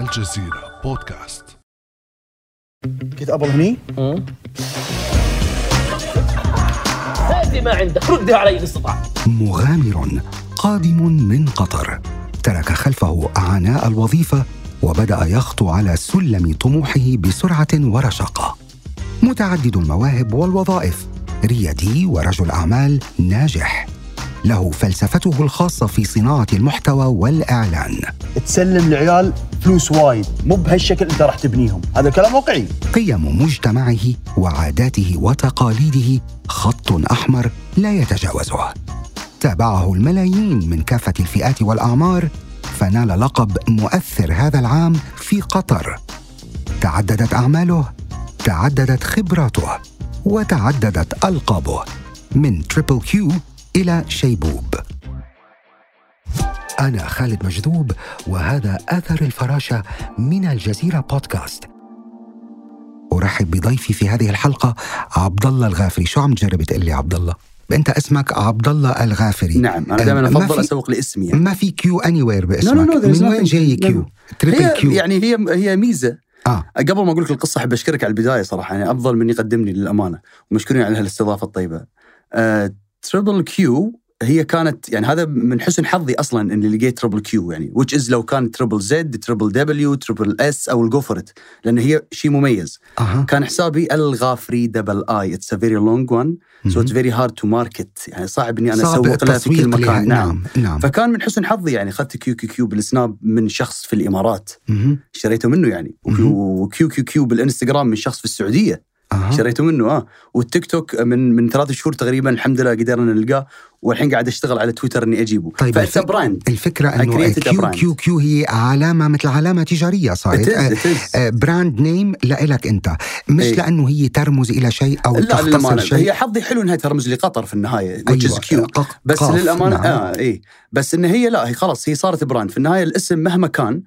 الجزيرة بودكاست. كنت ابل هني؟ هذه ما عندك ردها علي باستطاعة مغامر قادم من قطر. ترك خلفه عناء الوظيفة وبدأ يخطو على سلم طموحه بسرعة ورشاقه متعدد المواهب والوظائف ريادي ورجل أعمال ناجح. له فلسفته الخاصة في صناعة المحتوى والإعلان. تسلم العيال فلوس وايد مو بهالشكل انت راح تبنيهم. هذا كلام واقعي. قيم مجتمعه وعاداته وتقاليده خط أحمر لا يتجاوزه. تابعه الملايين من كافة الفئات والأعمار فنال لقب مؤثر هذا العام في قطر. تعددت أعماله تعددت خبراته وتعددت ألقابه. من تريبل كيو إلى شيبوب. أنا خالد مجذوب وهذا اثر الفراشة من الجزيرة بودكاست. أرحب بضيفي في هذه الحلقة عبد الله الغافري. شو عم تجرب تقول لي عبد الله أنت اسمك عبد الله الغافري. نعم أنا آه، دائما ما أفضل أسوق لاسمي يعني. ما في كيو anywhere No, no, باسمك no, there's من وين. جاي No, كيو no. تريبل كيو يعني هي هي ميزة. آه. قبل ما أقول لك القصة أحب أشكرك على البداية صراحة. يعني أفضل من يقدمني للأمانة. ومشكورين على هالاستضافة الطيبة. آه، تريبل كيو هي كانت يعني هذا من حسن حظي أصلا إني لقيت تريبل كيو يعني which is لو كان تريبل زد تريبل دبليو تريبل اس أو الجوفرت لأن هي شيء مميز. أها. كان حسابي الغافري double A it's a very long one so it's very hard to market يعني صعب إني أنا اسوق لها في كل مكان. نعم. نعم نعم. فكان من حسن حظي يعني اخذت كيو كيو كيو بالسناب من شخص في الإمارات. اشتريته منه يعني. وكيو كيو كيو بالإنستغرام من شخص في السعودية. أها. اشتريته منه آه. والتيك توك من من ثلاث شهور تقريبا الحمد لله قدرنا نلقاه والحين قاعد أشتغل على تويتر إني أجيبه. طيب الفك- brand. الفكرة إنه كيو. كيو كيو هي علامة مثل علامة تجارية صارت آه، آه، brand name لإلك أنت. مش إيه. لأنه هي ترمز إلى شيء أو لا تختصر شيء. هي حظي حلو إنها ترمز لقطر في النهاية أيوة، قق- بس للأمانة نعم. آه اي بس إن هي لا هي خلاص هي صارت brand. في النهاية الاسم مهما كان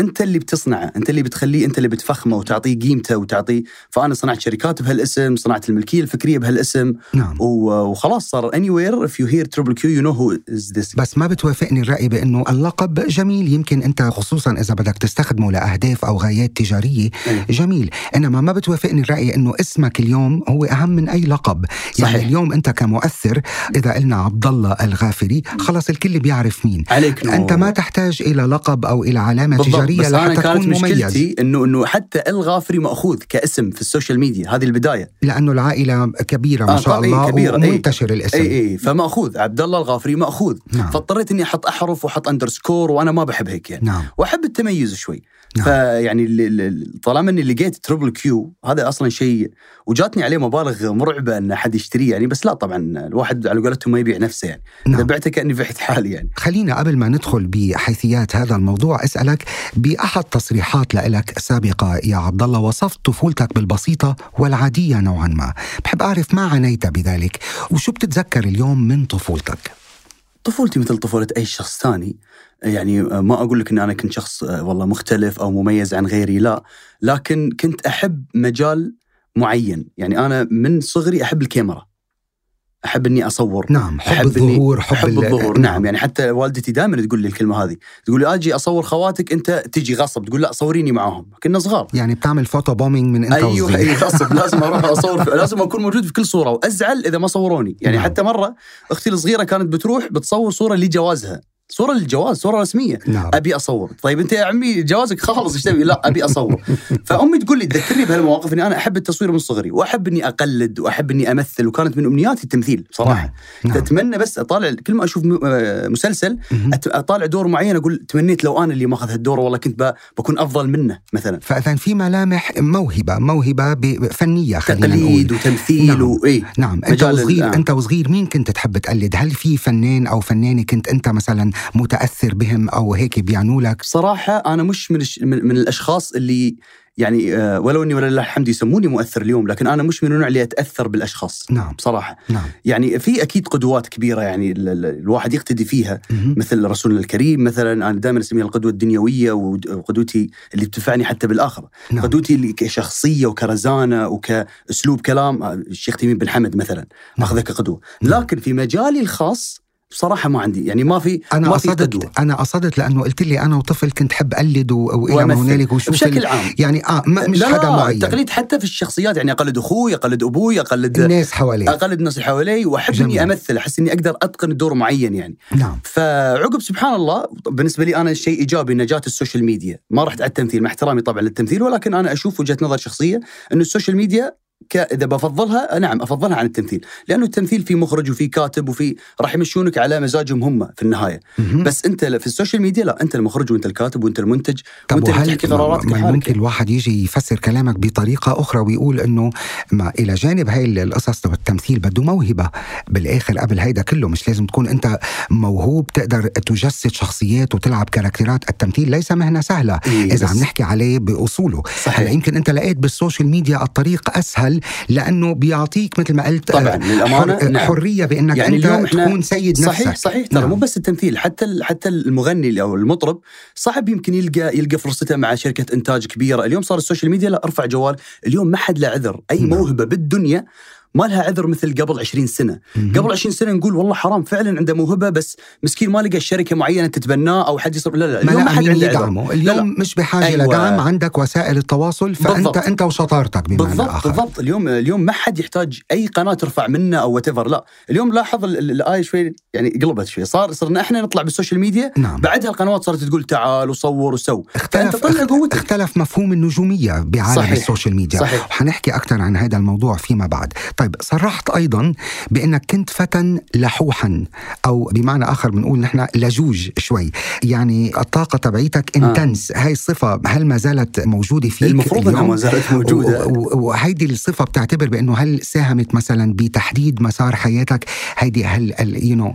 أنت اللي بتصنعه أنت اللي بتخليه أنت اللي بتفخمه وتعطيه قيمته وتعطيه فأنا صنعت شركات بهالاسم صنعت الملكية الفكرية بهالاسم نعم. وخلاص صار anywhere if you hear triple Q you know who is this. بس ما بتوافقني الرأي بأنه اللقب جميل. يمكن أنت خصوصا إذا بدك تستخدمه لأهداف أو غايات تجارية. إيه. جميل. إنما ما بتوافقني الرأي أنه اسمك اليوم هو أهم من أي لقب. يعني صحيح. اليوم أنت كمؤثر إذا قلنا عبد الله الغافري خلص الكل بيعرف مين. عليك نور. أنت ما تحتاج إلى لقب أو إلى علامة بالضبط. تجارية بس لحتى كانت تكون مميز مشكلتي انه إنه حتى الغافري مأخوذ كاسم في السوشيال ميديا هذه البداية. لأنه العائلة كبيرة ما آه، شاء إيه، الله كبيرة، إيه. ومنتشر الاسم. اي اي فمأخوذ. عبد الله الغافري مأخوذ. نعم. فاضطريت إني أحط أحرف وأحط underscore وأنا ما بحب هيك يعني. نعم. وأحب التميز شوي. نعم. فيعني ال- ال- طالما اني لقيت تربل كيو هذا أصلا شيء وجاتني عليه مبالغ مرعبة إن أحد يشتريه يعني بس لا طبعا الواحد على قولتهم ما يبيع نفسه يعني إذا نعم. بعته كاني بعت حالي يعني خلينا قبل ما ندخل بحيثيات هذا الموضوع أسألك بأحد تصريحات لك سابقة يا عبد الله وصفت طفولتك بالبسيطة والعادية نوعا ما، بحب أعرف ما عنيت بذلك وشو بتتذكر اليوم من طفولتك؟ طفولتي مثل طفولة أي شخص ثاني. يعني ما أقول لك أن أنا كنت شخص آه، والله مختلف أو مميز عن غيري لا. لكن كنت أحب مجال معين. يعني أنا من صغري أحب الكاميرا. أحب أني أصور. نعم حب الظهور حب, ال- الظهور. نعم. يعني حتى والدتي دائما تقول لي الكلمة هذه. تقول لي أجي أصور خواتك أنت تجي غصب. تقول لا صوريني معاهم. كنا صغار. يعني بتعمل photobombing من أنت أيوه وصغير أيوه غصب. لازم أروح أصور لازم أكون موجود في كل صورة. وأزعل إذا ما صوروني. يعني نعم. حتى مرة أختي الصغيرة كانت بتروح بتصور صورة لجوازها. صورة للجواز صورة رسمية. نعم. أبي أصور. طيب أنت يا عمي جوازك خالص إيش تبي؟ لا أبي أصور. فأمي تقول لي تذكرني بهالمواقف إني أنا أحب التصوير من صغري وأحب إني أقلد وأحب إني أمثل. وكانت من أمنياتي التمثيل بصراحه نعم. اتمنى بس أطالع كل ما أشوف آه، مسلسل أطالع دور معين أقول تمنيت لو أنا اللي ماخذ هالدور والله كنت بكون أفضل منه مثلا. فاذا في ملامح موهبة موهبة فنية خلينا تقليد نقول. وتمثيل نعم. وايه نعم. أنت وصغير آه. أنت وصغير مين كنت تحب تقلد؟ هل في فنان أو فنانة كنت أنت مثلا متأثر بهم أو هيك بيعنوا لك بصراحة أنا مش من, الش... من, من الأشخاص اللي يعني آه، ولو إني ولله الحمد يسموني مؤثر اليوم لكن أنا مش من النوع اللي اتاثر بالأشخاص نعم بصراحه نعم يعني في أكيد قدوات كبيرة يعني ال- ال- الواحد يقتدي فيها مهم. مثل رسولنا الكريم مثلا أنا دائما أسميها القدوة الدنيوية وقدوتي اللي بتدفعني حتى بالآخرة نعم. قدوتي اللي كشخصية وكرزانة وكأسلوب كلام آه، الشيخ تميم بن حمد مثلا نعم. اخذه كقدوة نعم. لكن في مجالي الخاص بصراحة ما عندي يعني ما في أنا ما في قصدت قدوه أنا قصدت لأنه قلت لي أنا وطفل كنت حب اقلد وإلى ما. هنالك وشوف بشكل ال- عام. يعني آه ما مش لا حدا لا معين. التقليد حتى في الشخصيات يعني أقلد أخوي أقلد أبوي أقلد الناس حواليه أقلد الناس اللي حوالي وأحب جميل. اني أمثل أحس إني أقدر أتقن دور معين يعني. نعم. فعقب سبحان الله بالنسبة لي أنا شيء إيجابي ان جات السوشيال ميديا. ما رحت على التمثيل مع احترامي طبعا للتمثيل ولكن أنا أشوف وجهة نظر شخصية إنه السوشيال ميديا ك... إذا بفضلها نعم أفضلها عن التمثيل. لأنه التمثيل في مخرج وفي كاتب وفي راح يمشونك على مزاجهم هم في النهاية. بس أنت في السوشيال ميديا لا أنت المخرج وأنت الكاتب وأنت المنتج طب وأنت اللي تحكي قراراتك ما. ممكن الواحد يجي يفسر كلامك بطريقة أخرى ويقول إنه ما إلى جانب هاي القصص التمثيل بده موهبة. بالآخر قبل هيدا كله مش لازم تكون أنت موهوب تقدر تجسد شخصيات وتلعب كاركترات. التمثيل ليس مهنة سهلة. إيه بس- عم نحكي عليه بأصوله. صحيح. هلا يمكن أنت لقيت بالسوشيال ميديا الطريق لأنه بيعطيك مثل ما قلت طبعاً، آه، للأمانة، حر نعم. حرية بأنك يعني أنت اليوم تكون سيد صحيح نفسك صحيح ترى نعم. مو بس التمثيل حتى حتى المغني أو المطرب صعب يمكن يلقى يلقى فرصته مع شركة إنتاج كبيرة اليوم صار السوشيال ميديا لا أرفع جوال اليوم ما حد له عذر أي نعم. موهبة بالدنيا ما لها عذر مثل قبل 20 سنة. قبل 20 سنة نقول والله حرام فعلا عنده موهبة بس مسكين ما لقى شركة معينة تتبناه أو حد يصير لا لا ما اليوم ما لا حد عنده عذر. يدعمه لا، لا. اليوم مش بحاجة أيوة. لدعم عندك وسائل التواصل فأنت بالضبط. أنت وشطارتك بمعنى بالضبط آخر. بالضبط. اليوم اليوم ما حد يحتاج أي قناة ترفع منه أو what لا. اليوم لاحظ ال- ال- الآية شوي يعني قلبت شوي. صار صرنا إحنا نطلع بالسوشيال ميديا نعم. بعدها القنوات صارت تقول تعال وصور وسو. فأنت اختلف طلع قوتك. اختلف مفهوم النجومية بعالم صحيح. السوشيال ميديا. صحيح. وحنحكي أكثر عن هذا الموضوع فيما بعد. طيب صرحت أيضا بأنك كنت فتى لحوحا أو بمعنى آخر بنقول نحن لجوج شوي. يعني الطاقة تبعيتك intense هاي الصفة هل ما زالت موجودة فيك المفروض إنها اليوم؟ ما زالت و- وهيدي الصفة بتعتبر بأنه هل ساهمت مثلا بتحديد مسار حياتك؟ هيدي هل you know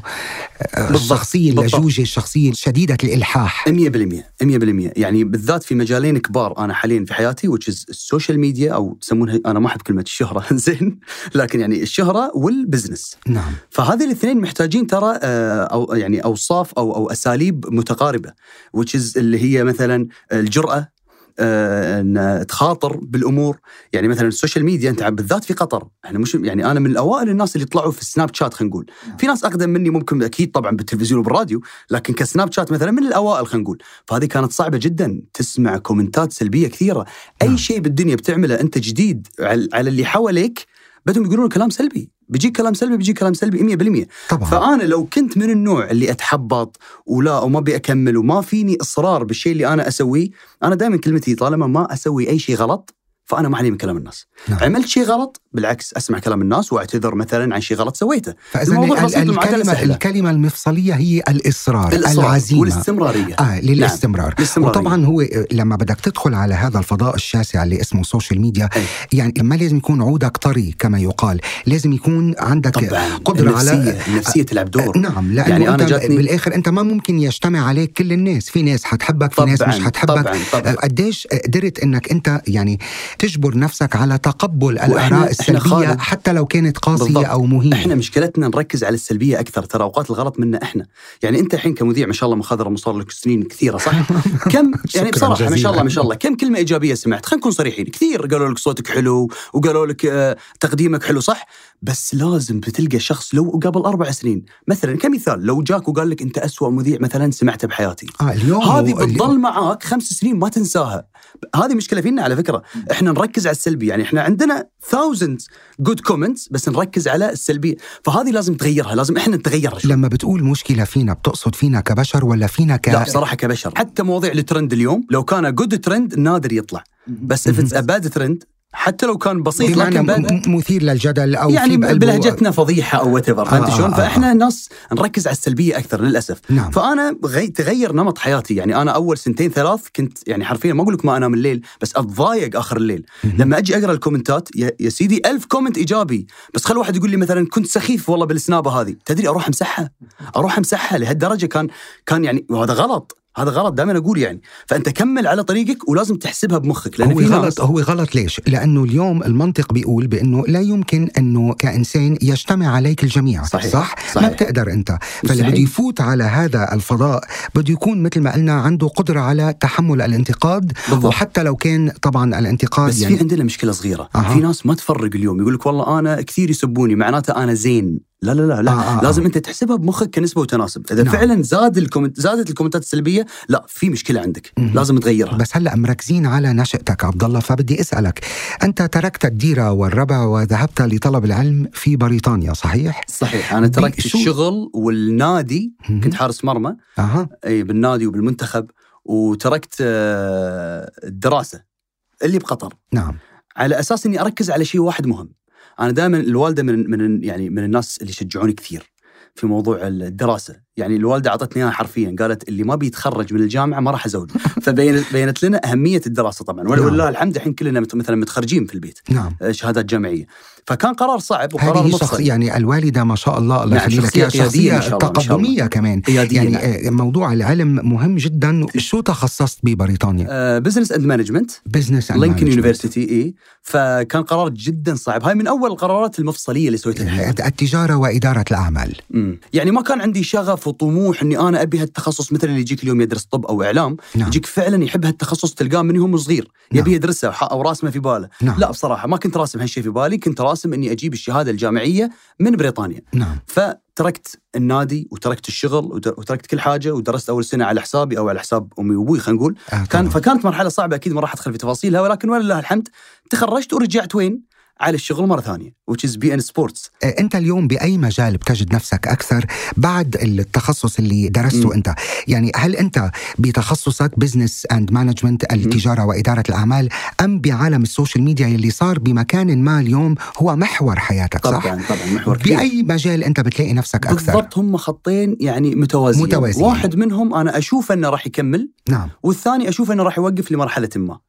الشخصية بالضبط. اللجوجة الشخصية شديدة الإلحاح. 100% 100% يعني بالذات في مجالين كبار أنا حاليا في حياتي which is السوشيال ميديا أو يسمونها أنا ما أحب كلمة الشهرة زين. لكن يعني الشهرة وال business. نعم. فهذه الاثنين محتاجين ترى آه، أو يعني أوصاف أو أو أساليب متقاربة which is اللي هي مثلا الجرأة آه، إن تخاطر بالأمور. يعني مثلا السوشيال ميديا أنت بالذات في قطر. إحنا مش يعني أنا من الأوائل الناس اللي طلعوا في السناب شات خلينا نقول. في ناس أقدم مني ممكن أكيد طبعا بالتلفزيون وبالراديو لكن كسناب شات مثلا من الأوائل خلينا نقول. فهذه كانت صعبة جدا. تسمع كومنتات سلبية كثيرة. أي نعم. شيء بالدنيا بتعمله أنت جديد على اللي حواليك بدهم يقولون كلام سلبي. بيجيك كلام سلبي بيجيك كلام سلبي 100% طبعا. فأنا لو كنت من النوع اللي أتحبط ولا وما أبي أكمل وما فيني إصرار بالشيء اللي أنا أسويه أنا دائما كلمتي طالما ما أسوي أي شيء غلط فأنا ما علي من كلام الناس. نعم. عملت شيء غلط بالعكس أسمع كلام الناس وأعتذر مثلا عن شيء غلط سويته. فإذا الموضوع ال- بسيط الكلمة سهلة. الكلمة المفصلية هي الإصرار, الإصرار العزيمة. والاستمرارية. آه للاستمرار. الاستمرارية. وطبعا هو لما بدك تدخل على هذا الفضاء الشاسع اللي اسمه السوشيال ميديا أي. يعني ما لازم يكون عودك طري كما يقال. لازم يكون عندك طبعا. قدرة على النفسيه النفسية تلعب دور. نعم لأنه يعني أنا أنت جاتني- بالآخر أنت ما ممكن يجتمع عليك كل الناس. في ناس حتحبك في ناس طبعاً، مش حتحبك. آه، قديش قدرت إنك أنت يعني تجبر نفسك على تقبل الآراء السلبية حتى لو كانت قاسية بالضبط. أو مهينة. إحنا مشكلتنا نركز على السلبية أكثر. ترى أوقات الغلط منا إحنا. يعني أنت الحين كمذيع ما شاء الله مخضرم وصار لك سنين كثيرة صح؟ كم يعني بصراحة ما. شاء الله ما شاء الله. كم كلمة إيجابية سمعت؟ خلينا نكون صريحين. كثير قالوا لك صوتك حلو وقالوا لك آه، تقديمك حلو صح؟ بس لازم بتلقى شخص لو قبل أربع سنين. مثلا كمثال لو جاك وقال لك أنت أسوأ مذيع مثلا سمعته بحياتي. آه اليوم هذه بتضل معاك خمس سنين ما تنساها. هذه مشكلة فينا على فكرة. إحنا نركز على السلبي. يعني إحنا عندنا thousands good comments بس نركز على السلبية. فهذه لازم تغيرها. لازم إحنا نتغير شوي. لما بتقول مشكلة فينا بتقصد فينا كبشر ولا فينا ك لا بصراحة كبشر. حتى مواضيع الترند اليوم لو كان good trend نادر يطلع. بس if it's a bad trend حتى لو كان بسيط لكن مثير للجدل أو يعني بلهجتنا فضيحة أو whatever فهمت آه، شلون؟ آه، فإحنا ناس نركز على السلبية أكثر للأسف. نعم. فأنا غي... تغير نمط حياتي يعني أنا أول سنتين ثلاث كنت يعني حرفيا ما أقول لك ما أنام الليل بس أتضايق آخر الليل. لما أجي أقرأ ال commentات يا, يا سيدي ألف comment إيجابي بس خل واحد يقول لي مثلا كنت سخيف والله بالسنابة هذه. تدري أروح أمسحها؟ أروح أمسحها؟ لهالدرجة كان كان يعني وهذا غلط. هذا غلط دائما أقول يعني فأنت كمل على طريقك ولازم تحسبها بمخك لأن هو في غلط هو غلط ليش؟ لأنه اليوم المنطق بيقول بأنه لا يمكن أنه كإنسان يجتمع عليك الجميع صحيح، صح؟ صحيح. ما بتقدر أنت فاللي. بده يفوت على هذا الفضاء بده يكون مثل ما قلنا عنده قدرة على تحمل الانتقاد بالضبط. وحتى لو كان طبعا الانتقاد بس في يعني عندنا مشكلة صغيرة أها. في ناس ما تفرق اليوم يقول لك والله أنا كثير يسبوني معناته أنا زين لا لا لا, لا. آه، آه، لازم آه. أنت تحسبها بمخك كنسبة وتناسب إذا نعم. فعلا زاد ال comment زادت ال commentات السلبية لا في مشكلة عندك مهم. لازم تغيرها بس هلأ مركزين على نشأتك عبد الله فبدي أسألك أنت تركت الديرة والربع وذهبت لطلب العلم في بريطانيا صحيح؟ صحيح أنا تركت شو- الشغل والنادي مهم. كنت حارس مرمى أها إي بالنادي وبالمنتخب وتركت آه، الدراسة اللي بقطر نعم على أساس إني أركز على شيء واحد مهم. أنا دائما الوالدة من من يعني من الناس اللي شجعوني كثير في موضوع الدراسة، يعني الوالدة أعطتني إياها حرفيا قالت اللي ما بيتخرج من الجامعة ما راح ازوجه، فبينت بينت لنا أهمية الدراسة طبعا، نعم. ولله الحمد الحين كلنا مثلا متخرجين في البيت. نعم. آه، شهادات جامعية، فكان قرار صعب وقرار هذه شخص يعني الوالدة ما شاء الله الله نعم، يخلي لك شخصية الله. تقدمية كمان. يعني يعني آه، موضوع العلم مهم جدا. شو تخصصت ببريطانيا business and management business Lincoln University إي. فكان قرار جدا صعب. هاي من أول القرارات المفصلية اللي سويتها. التجارة وإدارة الأعمال. مم. يعني ما كان عندي شغف وطموح إني أنا أبي هالتخصص مثل اللي يجيك اليوم يدرس طب أو إعلام نعم. يجيك فعلا يحب هالتخصص تلقاه من يوم صغير نعم. يبي يدرسه أو راسمه في باله نعم. لا بصراحة ما كنت راسم هالشيء في بالي كنت راسم إني أجيب الشهادة الجامعية من بريطانيا نعم فتركت النادي وتركت الشغل وت- وتركت كل حاجة ودرست أول سنة على حسابي أو على حساب أمي وأبوي خلينا نقول آه كان. فكانت مرحلة صعبة أكيد ما راح أدخل في تفاصيلها ولكن ولله الحمد تخرجت ورجعت وين؟ على الشغل مرة ثانية which is beIN Sports آه، أنت اليوم بأي مجال بتجد نفسك أكثر بعد التخصص اللي درسته مم. أنت؟ يعني هل أنت بتخصصك business and management التجارة وإدارة الأعمال أم بعالم السوشيال ميديا اللي صار بمكان ما اليوم هو محور حياتك صح؟ طبعا طبعا محور كبير. بأي مجال أنت بتلاقي نفسك أكثر؟ بالضبط هم خطين يعني متوازيين. متوازيين. واحد منهم أنا أشوف أنه راح يكمل نعم. والثاني أشوف أنه راح يوقف لمرحلة ما.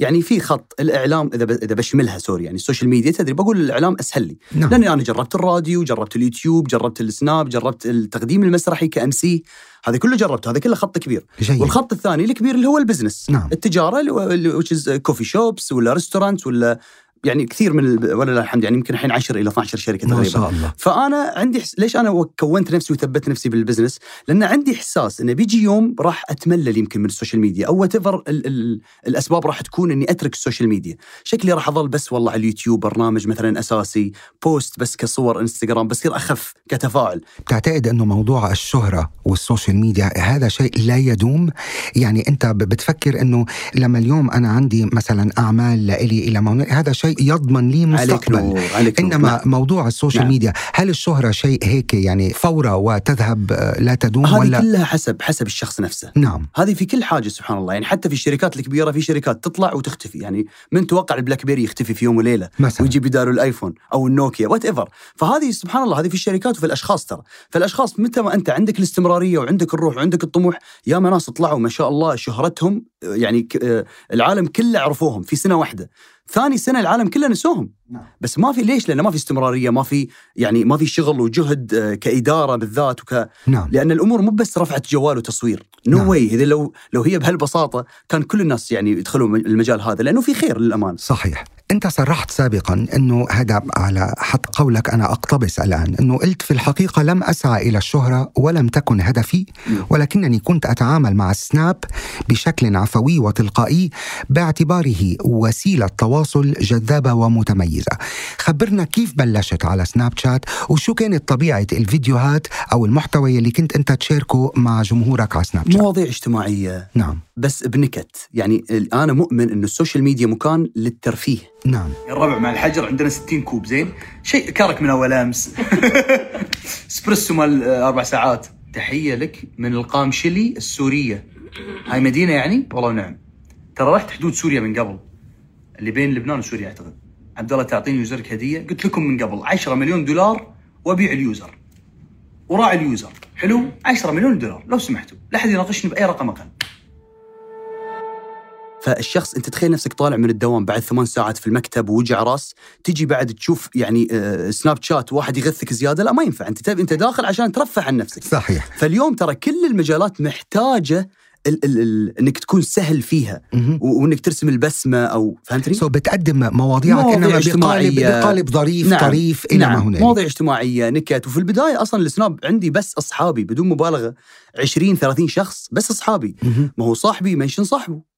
يعني في خط الإعلام إذا. إذا بشملها sorry يعني السوشيال ميديا تدري بقول الإعلام أسهل لي نعم لأني أنا جربت الراديو جربت اليوتيوب جربت السناب جربت التقديم المسرحي كام MC هذا كله جربته هذا كله خط كبير جيد والخط الثاني الكبير اللي هو ال business نعم. التجارة اللي coffee shops ولا restaurant ولا يعني كثير من ال... ولله الحمد يعني يمكن الحين 10 إلى 12 شركة ما تقريبا. شاء الله. فأنا عندي حس... ليش أنا كونت نفسي وثبت نفسي بال business؟ لأن عندي إحساس إنه بيجي يوم راح أتملل يمكن من السوشيال ميديا أو what ال... ال... الأسباب راح تكون إني أترك السوشيال ميديا، شكلي راح أظل بس والله على اليوتيوب برنامج مثلا أساسي، post بس كصور انستغرام بصير أخف كتفاعل، بتعتقد إنه موضوع الشهرة والسوشيال ميديا هذا شيء لا يدوم؟ يعني أنت بتفكر إنه لما اليوم أنا عندي مثلا أعمال لإلي إلى مون... هذا شيء يضمن لي عليك مستقبل. نور عليك نور. إنما نعم. موضوع السوشيال نعم. ميديا هل الشهرة شيء هيك يعني فورة وتذهب آه، لا تدوم هذه ولا؟ كلها حسب حسب الشخص نفسه. نعم. هذه في كل حاجة سبحان الله. يعني حتى في الشركات الكبيرة في شركات تطلع وتختفي. يعني من توقع البلاك بيري يختفي في يوم وليلة مثلا. ويجي بداله الآيفون أو النوكيا whatever فهذه سبحان الله هذه في الشركات وفي الأشخاص ترى. فالأشخاص متى ما أنت عندك الاستمرارية وعندك الروح وعندك الطموح يا ناس طلعوا ما شاء الله شهرتهم آه، يعني آه، العالم كله عرفوهم في سنة واحدة. ثاني سنة العالم كله نسوهم. نعم. بس ما في ليش؟ لأنه ما في استمرارية ما في يعني ما في شغل وجهد آه، كإدارة بالذات وك نعم. لأن الأمور مو بس رفعة جوال وتصوير. no نعم. way إذا لو لو هي بهالبساطة كان كل الناس يعني يدخلوا المجال هذا لأنه في خير للأمانة. صحيح. أنت صرحت سابقا إنه هذا على حد قولك أنا أقتبس الآن إنه قلت في الحقيقة لم أسعى إلى الشهرة ولم تكن هدفي. ولكنني كنت أتعامل مع السناب بشكل عفوي وتلقائي باعتباره وسيلة تواصل جذابة ومتميزة. خبرنا كيف بلشت على سناب شات وشو كانت طبيعة الفيديوهات أو المحتوى اللي كنت أنت تشاركه مع جمهورك على سناب شات. مواضيع اجتماعية نعم بس بنكت يعني أنا مؤمن إنه السوشيال ميديا مكان للترفيه نعم. الربع مع الحجر عندنا 60 كوب زين؟ شيء كرك من أول أمس. إسبريسو مال أربع ساعات. تحية لك من القامشلي السورية. هاي مدينة يعني؟ والله نعم. ترى رحت حدود سوريا من قبل. اللي بين لبنان وسوريا أعتقد. عبد الله تعطيني userك هدية. قلت لكم من قبل 10 مليون دولار وأبيع ال user. وراعي ال user. حلو؟ 10 مليون دولار لو سمحتوا. لا أحد يناقشني بأي رقم أقل. فالشخص أنت تخيل نفسك طالع من الدوام بعد ثمان ساعات في المكتب ووجع راس تجي بعد تشوف يعني آه، سناب شات واحد يغثك زيادة لا ما ينفع. أنت أنت داخل عشان ترفه عن نفسك. صحيح. فاليوم ترى كل المجالات محتاجة ال ال ال إنك تكون سهل فيها وإنك ترسم البسمة أو فهمتني؟ so بتقدم مواضيعك مواضيع بقالب. بقالب ظريف نعم. طريف إلى ما نعم هنالك. مواضيع اجتماعية نكت. وفي البداية أصلا السناب عندي بس أصحابي بدون مبالغة 20 30 شخص بس أصحابي. ما هو صاحبي يمنشن صاحبه.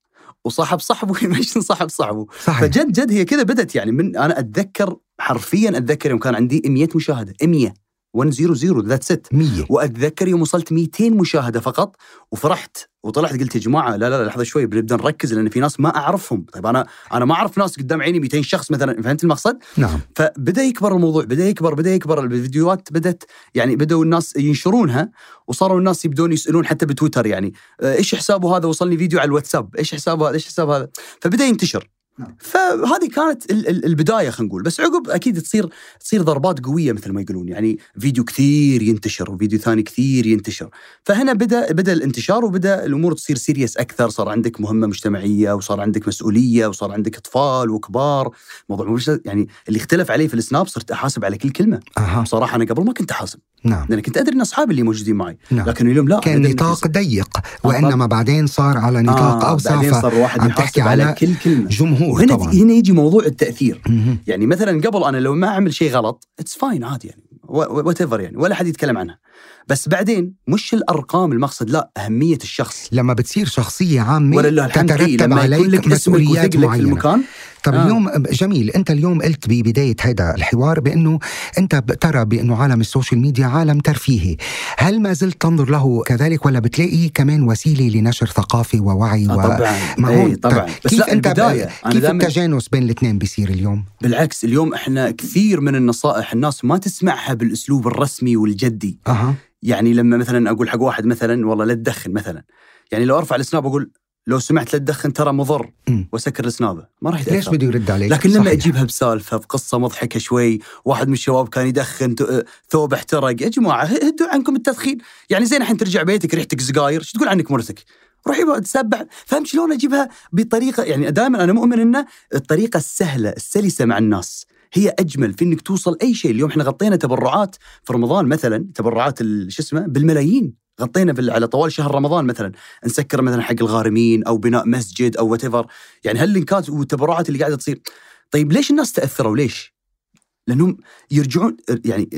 وصاحب صاحبه يمنشن صاحب صاحبه. صحيح. فجد جد هي كذا بدت يعني من أنا أتذكر حرفيا أتذكر يوم كان عندي 100 مشاهدة 100 100 that's it 100 وأتذكر يوم وصلت 200 مشاهدة فقط وفرحت وطلعت قلت يا جماعة لا لا لحظة شوي بنبدأ نركز لأن في ناس ما أعرفهم. طيب أنا أنا ما أعرف ناس قدام عيني 200 شخص مثلا فهمت المقصد؟ نعم. فبدأ يكبر الموضوع بدأ يكبر بدأ يكبر الفيديوهات بدأت يعني بدأوا الناس ينشرونها وصاروا الناس يبدون يسألون حتى بتويتر يعني إيش حسابه هذا؟ وصلني فيديو على الواتساب إيش حسابه هذا؟ إيش حساب هذا؟ فبدأ ينتشر. نعم. فهذه كانت ال- ال- البداية خلينا نقول. بس عقب أكيد تصير تصير ضربات قوية مثل ما يقولون. يعني فيديو كثير ينتشر وفيديو ثاني كثير ينتشر. فهنا بدا بدأ الانتشار وبدأ الأمور تصير سيريس أكثر. صار عندك مهمة مجتمعية وصار عندك مسؤولية وصار عندك أطفال وكبار. موضوع يعني اللي اختلف عليه في السناب صرت أحاسب على كل كلمة. أها. بصراحة أنا قبل ما كنت أحاسب. نعم. لأن كنت أدري إن أصحابي اللي موجودين معي. نعم. لكن اليوم لا كان نطاق ضيق. وإنما بعدين صار على نطاق آه اوسع بعدين صار الواحد عم يحاسب تحكي على على كل كلمة. جمهور وهنا طبعا. هنا يجي موضوع التأثير. يعني مثلا قبل أنا لو ما أعمل شيء غلط it's fine عادي يعني. whatever يعني ولا حد يتكلم عنها. بس بعدين مش الأرقام المقصد لا أهمية الشخص. لما بتصير شخصية عامة ولا لا الحمد لله تترتب عليك لك مسؤوليات وثقلك في معينة. المكان؟ طب آه. اليوم جميل أنت اليوم قلت ببداية هذا الحوار بأنه أنت ترى بأنه عالم السوشيال ميديا عالم ترفيهي. هل ما زلت تنظر له كذلك ولا بتلاقيه كمان وسيلة لنشر ثقافة ووعي آه و... طبعا. إيه هون طبعا. بس كيف لا أنت البداية. أنا كيف التجانس بين الاثنين بيصير اليوم؟ بالعكس اليوم إحنا كثير من النصائح الناس ما تسمعها بالأسلوب الرسمي والجدي. أها. يعني لما مثلا أقول حق واحد مثلا والله لا تدخن مثلا. يعني لو أرفع السناب أقول لو سمعت لا تدخن ترى مضر. واسكر السنابه ما راح يتأثر. ليش بده يرد عليك؟ لكن لما صحيح. أجيبها بسالفة بقصة مضحكة شوي واحد من الشباب كان يدخن ثوب احترق يا جماعة هدوا عنكم التدخين. يعني زين الحين ترجع بيتك ريحتك سجاير شو تقول عنك مرتك؟ روح تسبح. فهمت شلون أجيبها بطريقة يعني دائما أنا مؤمن ان الطريقة السهلة السلسة مع الناس. هي أجمل في إنك توصل أي شيء. اليوم إحنا غطينا تبرعات في رمضان مثلا تبرعات شو اسمه؟ بالملايين. غطينا بال- على طوال شهر رمضان مثلا. نسكر مثلا حق الغارمين أو بناء مسجد أو وات يعني هاللينكات والتبرعات اللي قاعدة تصير. طيب ليش الناس تأثروا؟ ليش؟ لأنهم يرجعون يعني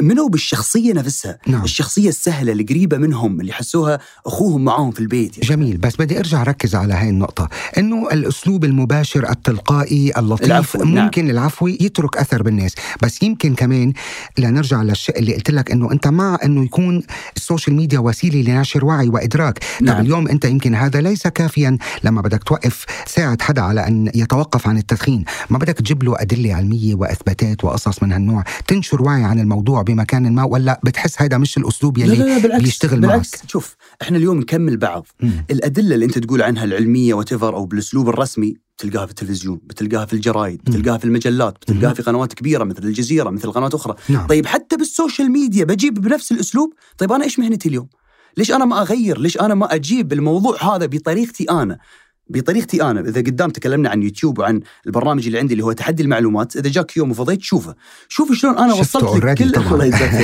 آمنوا بالشخصية نفسها، نعم. الشخصية السهلة القريبة منهم اللي حسوها أخوهم معاهم في البيت يعني. جميل بس بدي أرجع ركز على هاي النقطة إنه الأسلوب المباشر التلقائي اللطيف العفوي، نعم. ممكن العفوي يترك أثر بالناس بس يمكن كمان لنرجع للشيء اللي قلت لك إنه أنت مع إنه يكون السوشيال ميديا وسيلة لنشر وعي وإدراك نعم. طب اليوم أنت يمكن هذا ليس كافيا لما بدك توقف ساعد حدا على أن يتوقف عن التدخين ما بدك تجيب له أدلة علمية واثباتات وقصص من هالنوع. تنشر وعي عن الموضوع بمكان ما ولا بتحس هذا مش الأسلوب يلي لا لا لا بالعكس بيشتغل بالعكس معك؟ شوف إحنا اليوم نكمل بعض. مم. الأدلة اللي أنت تقول عنها العلمية whatever أو بالأسلوب الرسمي بتلقاها في التلفزيون بتلقاها في الجرايد بتلقاها في المجلات بتلقاها في قنوات كبيرة مثل الجزيرة مثل قنوات أخرى. نعم. طيب حتى بالسوشيال ميديا بجيب بنفس الأسلوب؟ طيب أنا إيش مهنتي اليوم؟ ليش أنا ما أغير؟ ليش أنا ما أجيب الموضوع هذا بطريقتي أنا؟ بطريقتي أنا إذا قدام تكلمنا عن يوتيوب وعن البرنامج اللي عندي اللي هو تحدي المعلومات إذا جاك يوم وفضيت شوفه. شوف شلون أنا وصلت لك كل.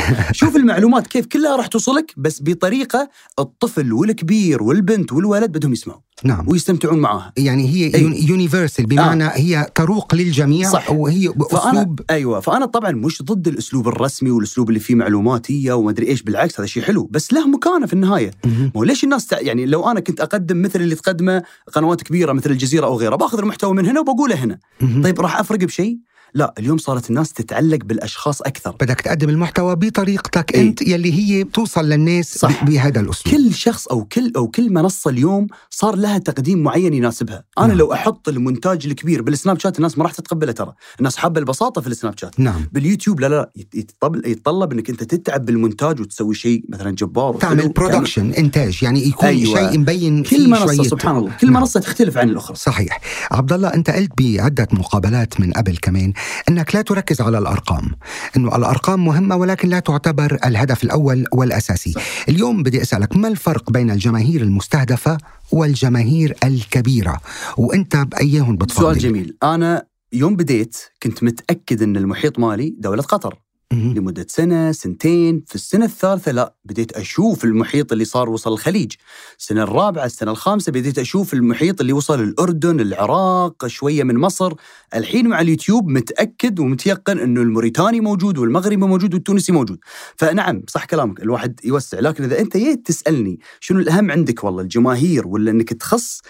شوف المعلومات كيف كلها راح توصلك بس بطريقة الطفل والكبير والبنت والولد بدهم يسمعوا. نعم. ويستمتعون معاها. يعني هي أي. يونيفرسال بمعنى هي تروق للجميع صح. وهي باسلوب أيوه. فأنا طبعا مش ضد الأسلوب الرسمي والأسلوب اللي فيه معلوماتيه وما أدري إيش بالعكس هذا شيء حلو. بس له مكانة في النهاية. مو ليش الناس تع... يعني لو أنا كنت أقدم مثل اللي تقدمه قنوات كبيرة مثل الجزيرة أو غيرها بأخذ المحتوى من هنا وبقوله هنا. مهم. طيب راح أفرق بشيء؟ لا اليوم صارت الناس تتعلق بالأشخاص أكثر بدك تقدم المحتوى بطريقتك أي. أنت يلي هي توصل للناس صح. بهذا الأسلوب كل شخص أو كل أو كل منصة اليوم صار لها تقديم معين يناسبها، أنا نعم. لو أحط المونتاج الكبير بالسناب شات الناس ما راح تتقبله ترى، الناس حابة البساطة في السناب شات. نعم باليوتيوب لا لا يت- يتطلب, يتطلب إنك أنت تتعب بالمونتاج وتسوي شيء مثلا جبار تعمل. production إنتاج يعني يكون أيوة. شيء مبين كل منصة سبحان الله كل نعم. منصة تختلف عن الأخرى صحيح عبد الله أنت قلت بعدة مقابلات من قبل كمان إنك لا تركز على الأرقام إنه الأرقام مهمة ولكن لا تعتبر الهدف الأول والأساسي صح. اليوم بدي أسألك ما الفرق بين الجماهير المستهدفة والجماهير الكبيرة وأنت بايهم بتفضل سؤال جميل أنا يوم بديت كنت متأكد إن المحيط مالي دولة قطر. لمدة سنة سنتين. في السنة الثالثة لا بديت أشوف المحيط اللي صار وصل الخليج. السنة الرابعة السنة الخامسة بديت أشوف المحيط اللي وصل الأردن العراق شوية من مصر. الحين مع اليوتيوب متأكد ومتيقن أنه الموريتاني موجود والمغربي موجود والتونسي موجود. فنعم صح كلامك. الواحد يوسع. لكن إذا أنت جيت تسألني شنو الأهم عندك والله الجماهير ولا أنك تخص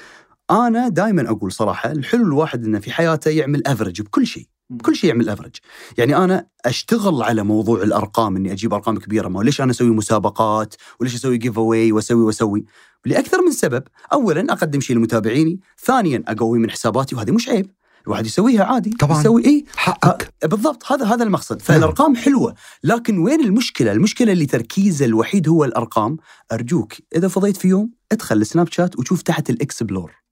أنا دائما أقول صراحة الحلو الواحد أنه في حياته يعمل أفرج بكل شيء كل شيء يعمل افرج يعني أنا أشتغل على موضوع الأرقام إني أجيب أرقام كبيرة ما ليش أنا أسوي مسابقات وليش أسوي giveaway وأسوي وأسوي؟ لأكثر من سبب اولا أقدم شيء لمتابعيني ثانيا أقوي من حساباتي وهذه مش عيب الواحد يسويها عادي طبعاً. يسوي إيه؟ حقك. بالضبط هذا هذا المقصد. فالأرقام حلوة لكن وين المشكلة؟ المشكلة اللي تركيزه الوحيد هو الأرقام. أرجوك إذا فضيت في يوم ادخل السناب شات وشوف تحت ال explore.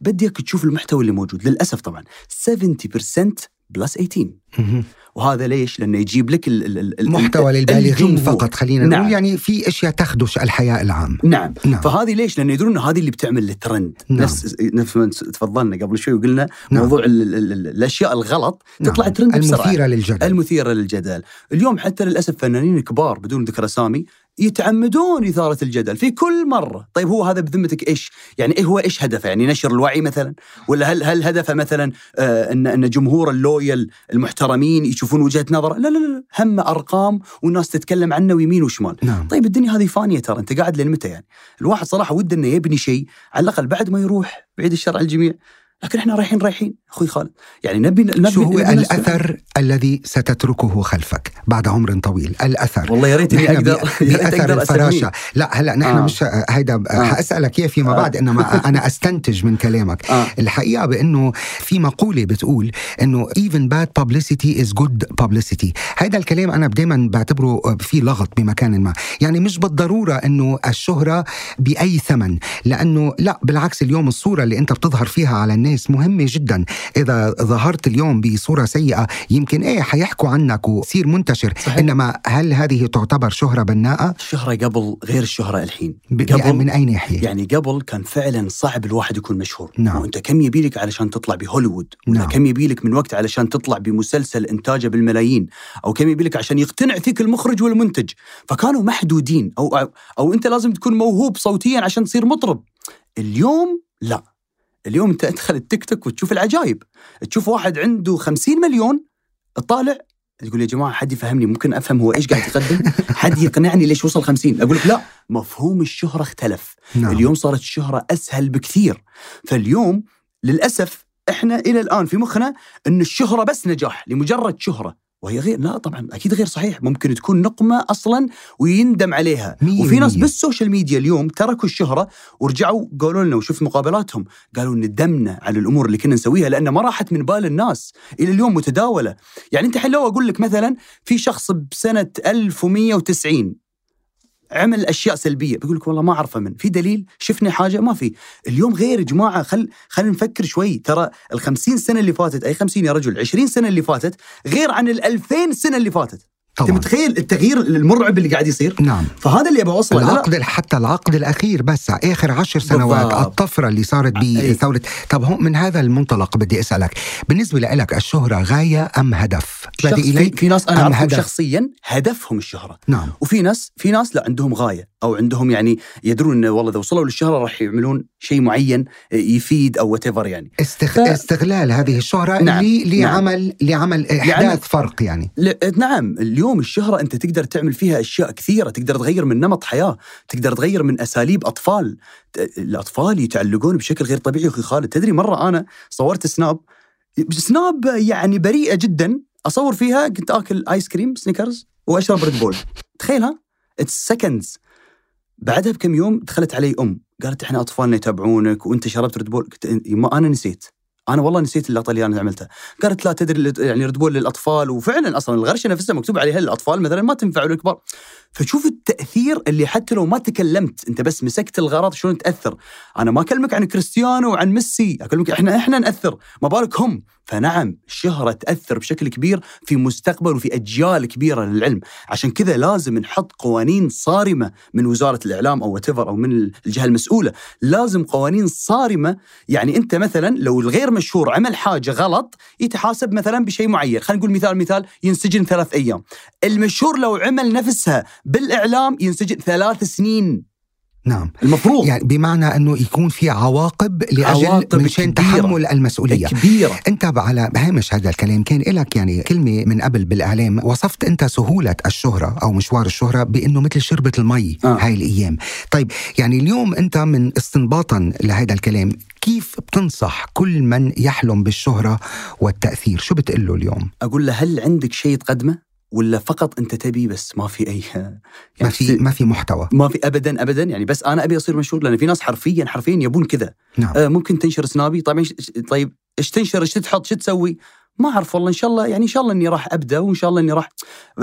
بديك تشوف المحتوى اللي موجود للأسف طبعا 70% plus 18 مهم. وهذا ليش؟ لأنه يجيب لك ال- ال- ال- ال- محتوى للبالغين. فقط خلينا نعم. نقول يعني في أشياء تخدش الحياء العام نعم. نعم. فهذه ليش؟ لأن يدرون انه هذه اللي بتعمل الترند نعم. نفس نفس ما تفضلنا قبل شوي وقلنا نعم. موضوع ال ال ال الأشياء الغلط تطلع نعم. ترند بسرعة المثيرة للجدل المثيرة للجدل اليوم حتى للأسف فنانين كبار بدون ذكر أسامي يتعمدون إثارة الجدل في كل مرة. طيب هو هذا بذمتك إيش؟ يعني إيه هو إيش هدفه؟ يعني نشر الوعي مثلا؟ ولا هل هل هدفه مثلا آه ان إن جمهور ال loyal المحترمين يشوفون وجهة نظره؟ لا لا لا هم أرقام والناس تتكلم عنه ويمين وشمال. نعم. طيب الدنيا هذه فانية ترى أنت قاعد لين متى يعني؟ الواحد صراحة وده إنه يبني شيء على الأقل بعد ما يروح بعيد الشر عن الجميع. لكن إحنا رايحين رايحين أخوي خالد يعني نبي نبي شو هو نبي. الأثر الذي ستتركه خلفك بعد عمر طويل الأثر والله يا ريت إني أقدر باثر أقدر الفراشة لا هلا نحن آه. مش هيدا آه. حأسألك إياه فيما آه. بعد إنما أنا أستنتج من كلامك آه. الحقيقة بأنه في مقولة بتقول إنه even bad publicity is good publicity هذا الكلام أنا دائما بعتبره في لغط بمكان ما يعني مش بالضرورة إنه الشهرة بأي ثمن لأنه لا بالعكس اليوم الصورة اللي أنت بتظهر فيها على الناس مهمة جدا. إذا ظهرت اليوم بصورة سيئة يمكن إيه حيحكوا عنك وتصير منتشر. صحيح. إنما هل هذه تعتبر شهرة بناءة؟ الشهرة قبل غير الشهرة الحين. ب- قبل من أي ناحية؟ يعني قبل كان فعلا صعب الواحد يكون مشهور. نعم. وأنت كم يبيلك علشان تطلع بهوليوود؟ نعم. كم يبيلك من وقت علشان تطلع بمسلسل إنتاجه بالملايين؟ أو كم يبيلك عشان يقتنع فيك المخرج والمنتج؟ فكانوا محدودين. أو, أو أنت لازم تكون موهوب صوتيا عشان تصير مطرب. اليوم لا. اليوم انت ادخل التيك توك وتشوف العجايب. تشوف واحد عنده خمسين مليون طالع تقول يا جماعة حد يفهمني؟ ممكن أفهم هو إيش قاعد يقدم؟ حد يقنعني ليش وصل خمسين؟ أقول لك لا مفهوم الشهرة اختلف. نعم. اليوم صارت الشهرة أسهل بكثير. فاليوم للأسف إحنا إلى الآن في مخنا أن الشهرة بس نجاح لمجرد شهرة. وهي غير لا طبعا أكيد غير صحيح. ممكن تكون نقمة أصلا ويندم عليها. مية وفي ناس. بالسوشيال ميديا اليوم تركوا الشهرة ورجعوا قالوا لنا وشوف مقابلاتهم قالوا ندمنا على الأمور اللي كنا نسويها لأن ما راحت من بال الناس. إلى اليوم متداولة. يعني أنت الحين لو أقول لك مثلا في شخص بسنة 1190 عمل أشياء سلبية. بيقول لك والله ما أعرفه من. في دليل شفنا حاجة؟ ما في. اليوم غير يا جماعة خل خلينا نفكر شوي. ترى ال 50 سنة اللي فاتت أي 50 يا رجل 20 سنة اللي فاتت غير عن ال 2000 سنة اللي فاتت. أنت طبعا متخيل التغيير المرعب اللي قاعد يصير نعم فهذا اللي أبغى أوصله لا، لا. العقد حتى العقد الأخير بس آخر عشر سنوات بالضبط. الطفرة اللي صارت. بثوره طب هون من هذا المنطلق بدي أسألك بالنسبة لك الشهرة غاية أم هدف بدي في, إليك في ناس أنا أم اعرفهم هدف؟ شخصيا هدفهم الشهرة نعم وفي ناس في ناس لا عندهم غاية أو عندهم يعني يدرون انه والله إذا وصلوا للشهره راح يعملون شيء معين يفيد أو وات يعني. استغ... ف- استغلال هذه الشهرة نعم، ل... نعم. لعمل لعمل احداث يعني- فرق يعني. ل- نعم. اليوم الشهرة أنت تقدر تعمل فيها أشياء كثيرة تقدر تغير من نمط حياة تقدر تغير من أساليب أطفال. ت- الأطفال يتعلقون بشكل غير طبيعي. أخي خالد تدري مرة أنا صورت سناب. سناب يعني بريئة جدا. أصور فيها كنت آكل ice cream سنيكرز وأشرب ريد بول تخيلها it's seconds بعدها بكم يوم دخلت علي أم قالت إحنا أطفالنا يتابعونك وأنت شربت ريد بول. قلت ما أنا نسيت. أنا والله نسيت اللقطة اللي أنا عملتها. قالت لا تدري يعني ريد بول للأطفال وفعلا أصلا الغرشة نفسها مكتوب عليها للأطفال مثلا ما تنفع للكبار فشوف التأثير اللي حتى لو ما تكلمت أنت بس مسكت الغرض شلون تأثر. أنا ما أكلمك عن كريستيانو وعن ميسي أكلمك إحنا إحنا نأثر. ما بالك هم؟ فنعم الشهرة تأثر بشكل كبير في مستقبل وفي أجيال كبيرة للعلم. عشان كذا لازم نحط قوانين صارمة من وزارة الإعلام أو وات أو من الجهة المسؤولة. لازم قوانين صارمة. يعني أنت مثلا لو الغير مشهور عمل حاجة غلط يتحاسب مثلا بشيء معين. خلينا نقول مثال مثال ينسجن ثلاث أيام. المشهور لو عمل نفسها بالإعلام ينسجن ثلاث سنين. نعم. المفروض. يعني بمعنى أنه يكون في عواقب لأجل عواقب من شأن كبيرة. تحمل المسؤولية. كبيرة. أنت على هامش هذا الكلام كان لك يعني كلمة من قبل بالإعلام وصفت أنت سهولة الشهرة أو مشوار الشهرة بأنه مثل شربة المي آه. هاي الأيام. طيب يعني اليوم أنت من استنباطا لهذا الكلام كيف بتنصح كل من يحلم بالشهرة والتأثير؟ شو بتقول له اليوم؟ أقول له هل عندك شيء تقدمه؟ ولا فقط أنت تبي بس ما في اي يعني ما في ما في محتوى. ما في ابدا ابدا. يعني بس أنا أبي أصير مشهور لأن في ناس حرفيا حرفيا يبون كذا. نعم. آه ممكن تنشر سنابي. طيب إيش- طيب إيش تنشر؟ إيش تحط؟ شو تسوي؟ ما أعرف والله. إن شاء الله يعني إن شاء الله إني راح أبدأ وإن شاء الله إني راح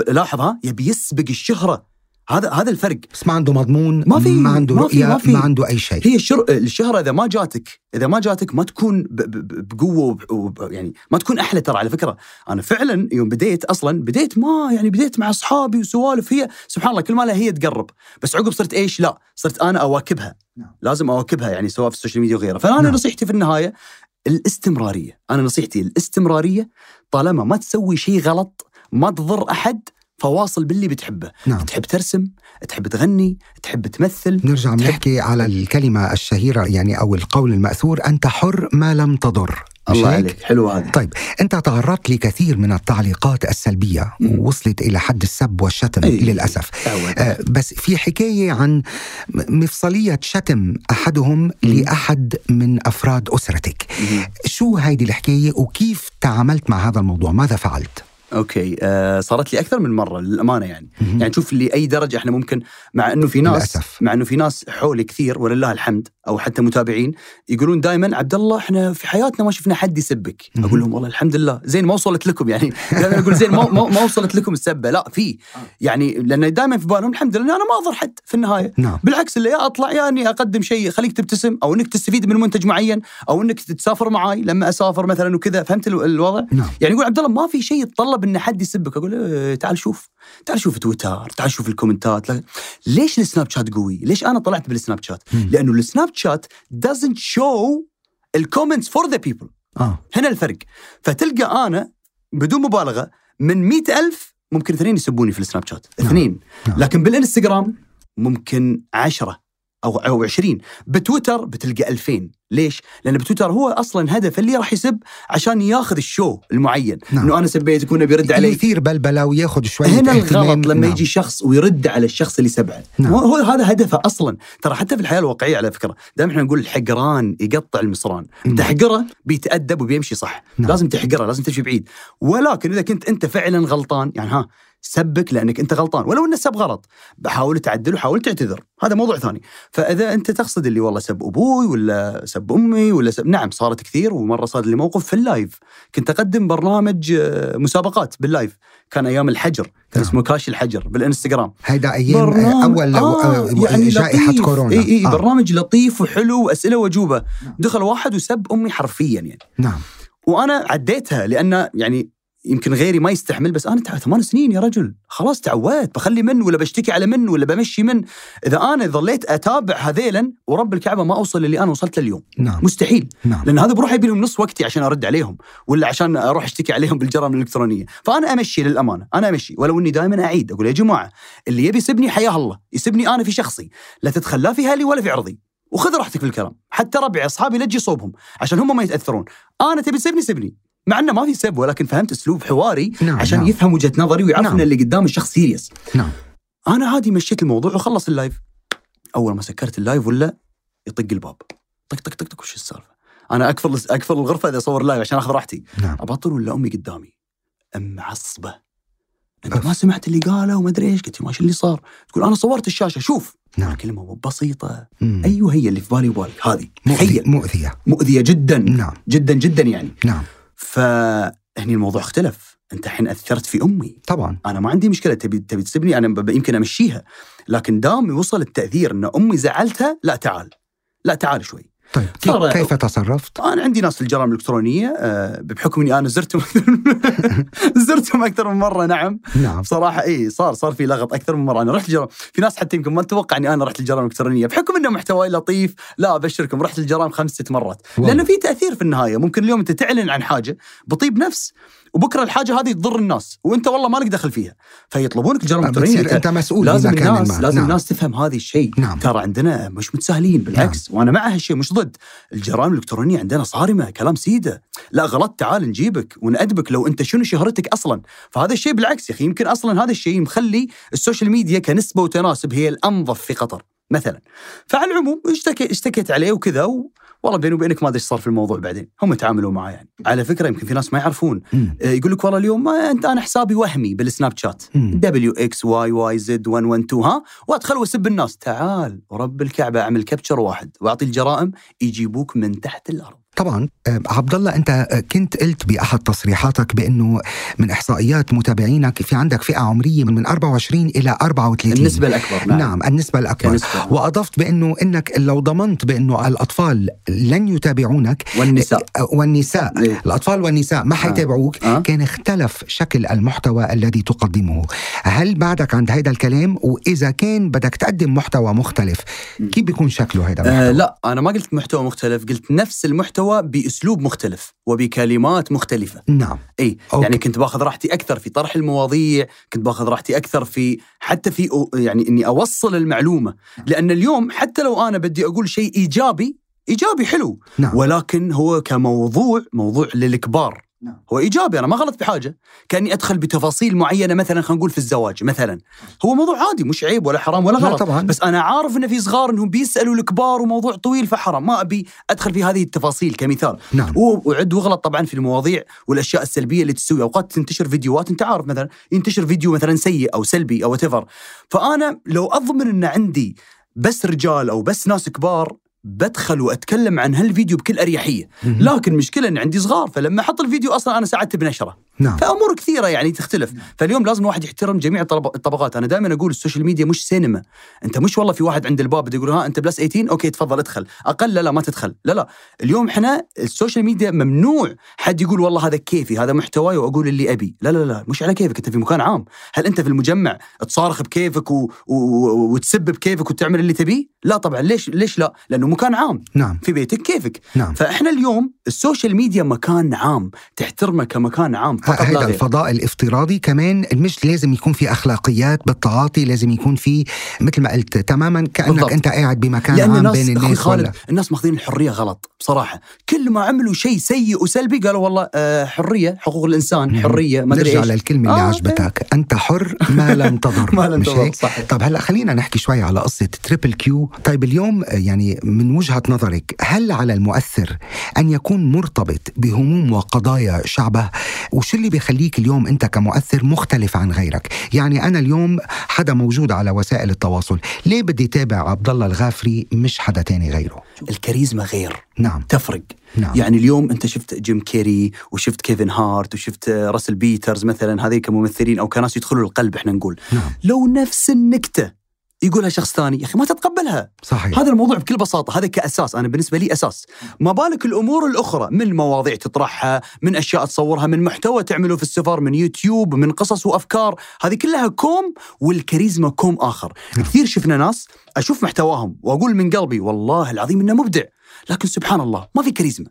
لاحظ ها يبي يسبق الشهرة. هذا هذا الفرق. بس ما عنده مضمون ما في- ما عنده ما في- ما, في. ما عنده أي شيء. هي الشر... الشهرة إذا ما جاتك إذا ما جاتك ما تكون ب... ب... بقوة وب... وب... يعني ما تكون أحلى ترى على فكرة. أنا فعلا يوم بديت أصلا بديت ما يعني بديت مع أصحابي وسوالف هي سبحان الله كل ما لها هي تقرب. بس عقب صرت إيش؟ لا صرت أنا أواكبها. نعم. لازم أواكبها يعني سواء في السوشيال ميديا وغيره فأنا نعم. نصيحتي في النهاية الاستمرارية. أنا نصيحتي الاستمرارية طالما ما تسوي شيء غلط ما تضر أحد فواصل باللي بتحبه نعم تحب ترسم تحب تغني تحب تمثل نرجع تحب- بنحكي على الكلمة الشهيرة يعني أو القول المأثور أنت حر ما لم تضر الله؟ عليك حلو هذه طيب أنت تعرضت لكثير من التعليقات السلبية مم. ووصلت إلى حد السب والشتم أي. للأسف. آه، بس في حكاية عن مفصلية شتم أحدهم لأحد من أفراد أسرتك مهم. شو هيدي الحكاية وكيف تعاملت مع هذا الموضوع ماذا فعلت؟ أوكي آه صارت لي أكثر من مرة للأمانة يعني مهم. يعني شوف لأي درجة إحنا ممكن مع إنه في ناس للأسف. مع إنه في ناس حولي كثير ولله الحمد أو حتى متابعين يقولون دائما عبد الله إحنا في حياتنا ما شفنا حد يسبك. أقول لهم والله الحمد لله زين ما وصلت لكم يعني. دائما أقول زين ما, ما, ما وصلت لكم السبة. لا في. يعني لأن دائما في بالهم الحمد لله أنا ما اضر حد في النهاية. نعم. بالعكس اللي يا أطلع يا إني أقدم شيء خليك تبتسم أو إنك تستفيد من منتج معين أو إنك تسافر معاي لما أسافر مثلا وكذا. فهمت الو- الوضع؟ نعم. يعني يقول عبد الله ما في شيء يتطلب إن حد يسبك. أقول إيه تعال شوف. تعال شوف تويتر تعال شوف ال comment ات. ليش السناب شات قوي؟ ليش أنا طلعت بالسناب شات. لأنه السناب شات doesn't show ال comments for the people هنا الفرق. فتلقى أنا بدون مبالغة من مئة ألف ممكن اثنين يسبوني في السناب شات. نعم. اثنين. نعم. لكن بالإنستغرام ممكن عشرة أو أو 20 بتويتر بتلقى 2000 ليش؟ لأن بتويتر هو أصلا هدف اللي راح يسب عشان ياخذ ال show المعين نعم. إنه أنا سبيتك وإنه بيرد علي يثير بلبلة ويأخذ شوية هنا. الغلط لما نعم. يجي شخص ويرد على الشخص اللي سبه نعم. هو هو هذا هدفه أصلا ترى حتى في الحياة الواقعية على فكرة دائما إحنا نقول الحقران يقطع المصران نعم. تحقره بيتأدب وبيمشي صح نعم. لازم تحقره لازم تمشي بعيد ولكن إذا كنت أنت فعلا غلطان يعني ها سبك لأنك أنت غلطان ولو انه سب غلط بحاول تعدل وحاول تعتذر. هذا موضوع ثاني. فإذا أنت تقصد اللي والله سب أبوي ولا سب أمي ولا سب نعم صارت كثير ومرة صار لي موقف في ال live. كنت أقدم برنامج آه، مسابقات بال live. كان أيام الحجر كان نعم. اسمه كاش الحجر بالإنستغرام. هيدا أيام برنامج- أول آه آه يعني جائحة لطيف. كورونا. إي إي آه. برنامج لطيف وحلو وأسئلة وأجوبة. نعم. دخل واحد وسب أمي حرفيا يعني. نعم. وأنا عديتها لأن يعني يمكن غيري ما يستحمل بس أنا تع- ثمان سنين يا رجل. خلاص تعودت بخلي من ولا بشتكي على من ولا بمشي من. إذا أنا ظليت أتابع هذيلا ورب الكعبة ما أوصل اللي أنا وصلت له اليوم نعم. مستحيل. نعم. لأن هذا بيروح يبي لهم نص وقتي عشان أرد عليهم ولا عشان أروح أشتكي عليهم بالجرائم الإلكترونية. فأنا أمشي للأمانة. أنا أمشي. ولو إني دائما أعيد. أقول يا جماعة اللي يبي يسبني حياه الله. يسبني أنا في شخصي. لا تدخل لا في هالي ولا في عرضي وخذ راحتك في الكلام. حتى ربعي أصحابي لا تجي صوبهم عشان هم ما يتأثرون. أنا تبي تسبني سبني مع إنه ما في سب ولكن فهمت أسلوب حواري نعم عشان نعم. يفهم وجهة نظري ويعرف نعم. إن اللي قدام الشخص serious نعم. أنا عادي مشيت الموضوع وخلص ال live. أول ما سكرت ال live ولا يطق الباب. طق طق طق طق وش السالفة؟ أنا اقفل اقفل الغرفة إذا أصور live عشان أخذ راحتي. نعم. أبطل ولا أمي قدامي؟ ام معصبه أنت أف. ما سمعت اللي قاله وما أدري إيش؟ قلت ما اللي صار. تقول أنا صورت الشاشة شوف. نعم. كلمة بسيطة. مم. أيوه هي اللي في بالي وبالك هذه. مؤذية مؤذية. مؤذية جدا. نعم. جدا جدا يعني. نعم. فهني الموضوع اختلف. انت الحين أثرت في أمي. طبعا. أنا ما عندي مشكلة. تبي تبي تسبني أنا يمكن أمشيها. لكن دام وصل التأثير إن أمي زعلتها لا تعال. لا تعال شوي. طيب كيف, تصرفت؟ أنا عندي ناس في الجرائم الإلكترونية آه، بحكم إني أنا زرتهم زرتهم أكثر من مرة نعم. نعم. بصراحه إي صار صار في لغط أكثر من مرة. أنا رحت الجرائم. في ناس حتى يمكن ما تتوقع إني أنا رحت الجرائم الإلكترونية بحكم إنه محتواي لطيف. لا أبشركم رحت الجرائم خمس ست مرات. واو. لأنه في تأثير في النهاية. ممكن اليوم أنت تعلن عن حاجة بطيب نفس. وبكره الحاجة هذه تضر الناس وأنت والله مالك دخل فيها. فيطلبونك الجرائم الالكترونيه بتصير أنت مسؤول لازم الناس ما. لازم نعم. الناس تفهم هذا الشيء. نعم. ترى عندنا مش متساهلين بالعكس. وأنا مع هالشيء مش ضد. الجرائم الإلكترونية عندنا صارمة كلام سيدة. لا غلطت تعال نجيبك ونأدبك لو أنت شنو شهرتك أصلا. فهذا الشيء بالعكس يا أخي يمكن أصلا هذا الشيء مخلي ال social media كنسبة وتناسب هي الأنظف في قطر مثلا. فعلى العموم اشتكي اشتكيت عليه وكذا و... والله بيني وبينك ما أدري إيش صار في الموضوع بعدين هم تعاملوا معاه يعني. على فكرة يمكن في ناس ما يعرفون. آه، يقول لك والله اليوم ما أنت أنا حسابي وهمي بالسناب شات. دبليو إكس واي واي زد 112 ها؟ وأدخل وأسب الناس تعال ورب الكعبة أعمل capture واحد وأعطي الجرائم يجيبوك من تحت الأرض. طبعا آه، عبد الله أنت آه، كنت قلت بأحد تصريحاتك بأنه من إحصائيات متابعينك في عندك فئة عمرية من 24 إلى 34 النسبة الأكبر نعم, نعم النسبة الأكبر. كنسبة. وأضفت بأنه أنك لو ضمنت بأنه الأطفال لن يتابعونك والنساء. آه، والنساء. إيه. الأطفال والنساء ما حيتابعوك. آه. كان اختلف شكل المحتوى الذي تقدمه. هل بعدك عند هذا الكلام؟ وإذا كان بدك تقدم محتوى مختلف كيف بيكون شكله هذا آه لا أنا ما قلت محتوى مختلف قلت نفس المحتوى بأسلوب مختلف وبكلمات مختلفة. نعم. إي أوكي. يعني كنت باخذ راحتي أكثر في طرح المواضيع كنت باخذ راحتي أكثر في حتى في يعني إني أوصل المعلومة. لأن اليوم حتى لو أنا بدي أقول شيء إيجابي إيجابي حلو. نعم. ولكن هو كموضوع موضوع للكبار. نعم. هو إيجابي أنا ما غلط بحاجه كأني أدخل بتفاصيل معينة مثلا خلينا نقول في الزواج مثلا. هو موضوع عادي مش عيب ولا حرام ولا لا غلط. طبعاً. بس أنا عارف ان في صغار إنهم بيسألوا الكبار وموضوع طويل فحرام. ما أبي أدخل في هذه التفاصيل كمثال. نعم. وعد وغلط طبعا في المواضيع والأشياء السلبية اللي تسوي. أوقات تنتشر فيديوهات أنت عارف مثلا ينتشر فيديو مثلا سيء أو سلبي أو تفر فأنا لو أضمن إن عندي بس رجال أو بس ناس كبار بدخل وأتكلم عن هالفيديو بكل أريحية. لكن مشكلة ان عندي صغار فلما أحط الفيديو أصلا أنا ساعدت بنشرة نعم. فأمور كثيرة يعني تختلف. فاليوم لازم الواحد يحترم جميع الطبقات. أنا دائما أقول ال social media مش سينما. أنت مش والله في واحد عند الباب يقول ها أنت plus 18 okay تفضل ادخل. أقل؟ لا لا ما تدخل. لا لا. اليوم إحنا ال social media ممنوع حد يقول والله هذا كيفي هذا محتواي وأقول اللي أبي. لا لا لا مش على كيفك. أنت في مكان عام. هل أنت في المجمع تصارخ بكيفك و... و... وتسب بكيفك وتعمل اللي تبيه؟ لا طبعا. ليش ليش لا؟ لأنه مكان عام. نعم. في بيتك كيفك. نعم. فإحنا اليوم ال social media مكان عام. تحترمه كمكان عام. فقط هذا الفضاء الافتراضي كمان مش لازم يكون في أخلاقيات بالتعاطي لازم يكون في مثل ما قلت تماما كأنك بالضبط. أنت قاعد بمكان لأن عام الناس بين الناس خالد ولا الناس ماخذين الحرية غلط بصراحة كل ما عملوا شيء سيء وسلبي قالوا والله آه، حرية حقوق الإنسان. حرية ما أدري نرجع للكلمة اللي آه، عجبتك أنت حر ما لم تضر ما لم تضر،؟ صحيح. طب هلا خلينا نحكي شوي على قصة تريبل كيو طيب اليوم آه، يعني من وجهة نظرك هل على المؤثر أن يكون مرتبط بهموم وقضايا شعبه وشو اللي بيخليك اليوم انت كمؤثر مختلف عن غيرك؟ يعني أنا اليوم حدا موجود على وسائل التواصل ليه بدي تابع عبد الله الغافري مش حدا تاني غيره؟ الكاريزما غير. نعم. تفرق. نعم. يعني اليوم انت شفت جيم كيري وشفت كيفن هارت وشفت راسل بيترز مثلا هذه كممثلين أو كناس يدخلوا القلب إحنا نقول. نعم. لو نفس النكتة يقولها شخص ثاني يا أخي ما تتقبلها. صحيح. هذا الموضوع بكل بساطة هذا كأساس أنا بالنسبة لي أساس. ما بالك الأمور الأخرى من مواضيع تطرحها من أشياء تصورها من محتوى تعمله في السفر من يوتيوب من قصص وأفكار هذه كلها كوم والكاريزما كوم آخر. نعم. كثير شفنا ناس أشوف محتواهم وأقول من قلبي والله العظيم إنه مبدع لكن سبحان الله ما في كاريزما.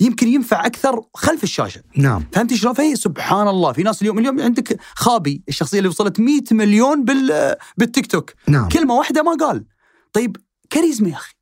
يمكن ينفع أكثر خلف الشاشة. نعم. فهمت شلون؟ فهي سبحان الله في ناس اليوم اليوم عندك خابي الشخصية اللي وصلت 100 مليون بال بالتيك توك. نعم. كلمة واحدة ما قال. طيب كاريزما يا أخي.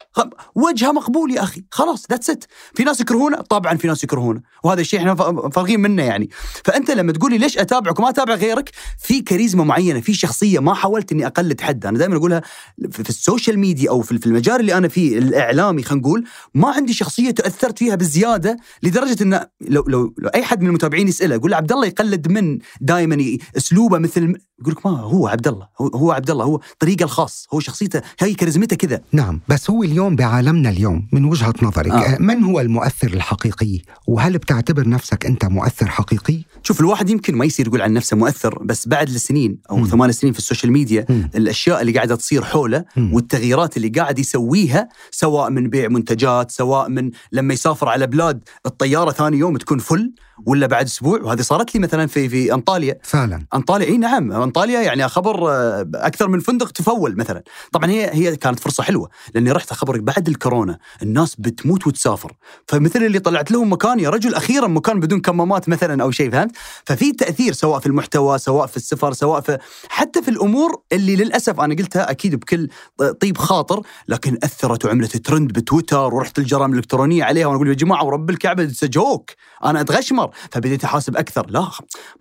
وجهه مقبول يا أخي. خلاص that's it في ناس يكرهونه؟ طبعا في ناس يكرهونه. وهذا الشيء إحنا فارغين منه يعني. فأنت لما تقولي ليش أتابعك وما أتابع غيرك في كاريزما معينة في شخصية ما حاولت إني أقلد حد. أنا دائما أقولها في ال social media أو في المجال اللي أنا فيه الإعلامي خلينا نقول ما عندي شخصية تاثرت فيها بزيادة لدرجة إن لو لو, لو أي حد من المتابعين يسأله يقول عبد الله يقلد من دائما أسلوبه مثل يقول لك ما هو عبد الله. هو عبد الله. هو طريقة الخاص. هو شخصيته هي كاريزمته كذا. نعم بس هو اليوم اليوم بعالمنا اليوم من وجهة نظرك آه. من هو المؤثر الحقيقي وهل بتعتبر نفسك أنت مؤثر حقيقي؟ شوف الواحد يمكن ما يصير يقول عن نفسه مؤثر بس بعد السنين أو مم. ثمان سنين في ال social media مم. الأشياء اللي قاعدة تصير حوله مم. والتغييرات اللي قاعد يسويها سواء من بيع منتجات سواء من لما يسافر على بلاد الطيارة ثاني يوم تكون full ولا بعد أسبوع وهذه صارت لي مثلا في في أنطاليا. فعلا. أنطاليا إي نعم. أنطاليا يعني خبر آه، أكثر من فندق تفول مثلا. طبعا هي هي كانت فرصة حلوة لأني رحت أخبرك بعد الكورونا الناس بتموت وتسافر. فمثل اللي طلعت لهم مكان يا رجل أخيرا مكان بدون كمامات مثلا أو شيء فهمت؟ ففي تأثير سواء في المحتوى سواء في السفر سواء في حتى في الأمور اللي للأسف أنا قلتها أكيد بكل طيب خاطر لكن أثرت وعملت ترند بتويتر ورحت الجرائم الإلكترونية عليها وأنا أقول يا جماعة ورب الكعبة جوك أنا اتغشمر فبديت أحاسب أكثر لا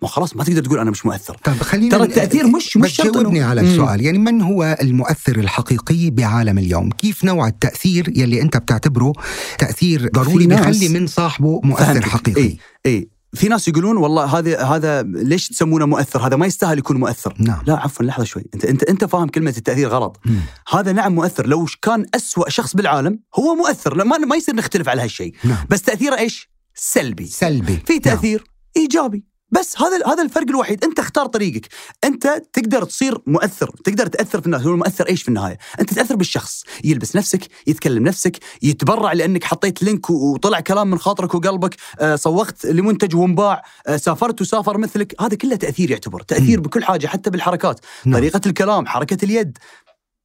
ما خلاص ما تقدر تقول أنا مش مؤثر طيب خلينا ترى التأثير مش- مش بس جاوبني على. السؤال يعني من هو المؤثر الحقيقي بعالم اليوم كيف نوع التأثير يلي أنت بتعتبره تأثير ضروري بيخلي من صاحبه مؤثر. حقيقي اي اي في ناس يقولون والله هذا هذا ليش تسمونه مؤثر؟ هذا ما يستاهل يكون مؤثر. نعم. لا عفوا لحظة شوي، انت انت أنت فاهم كلمة التأثير غلط. مم. هذا نعم مؤثر، لو كان أسوأ شخص بالعالم هو مؤثر، لا ما ما يصير نختلف على هالشيء. نعم. بس تأثيره إيش؟ سلبي. سلبي. في تأثير إيجابي. بس هذا هذا الفرق الوحيد. أنت اختار طريقك. أنت تقدر تصير مؤثر. تقدر تأثر في الناس. هو المؤثر إيش في النهاية؟ أنت تأثر بالشخص. يلبس نفسك يتكلم نفسك يتبرع لأنك حطيت لينك وطلع كلام من خاطرك وقلبك آه صوغت لمنتج وانباع آه سافرت وسافر مثلك. هذا كله تأثير يعتبر. تأثير بكل حاجة حتى بالحركات. نعم. طريقة الكلام حركة اليد.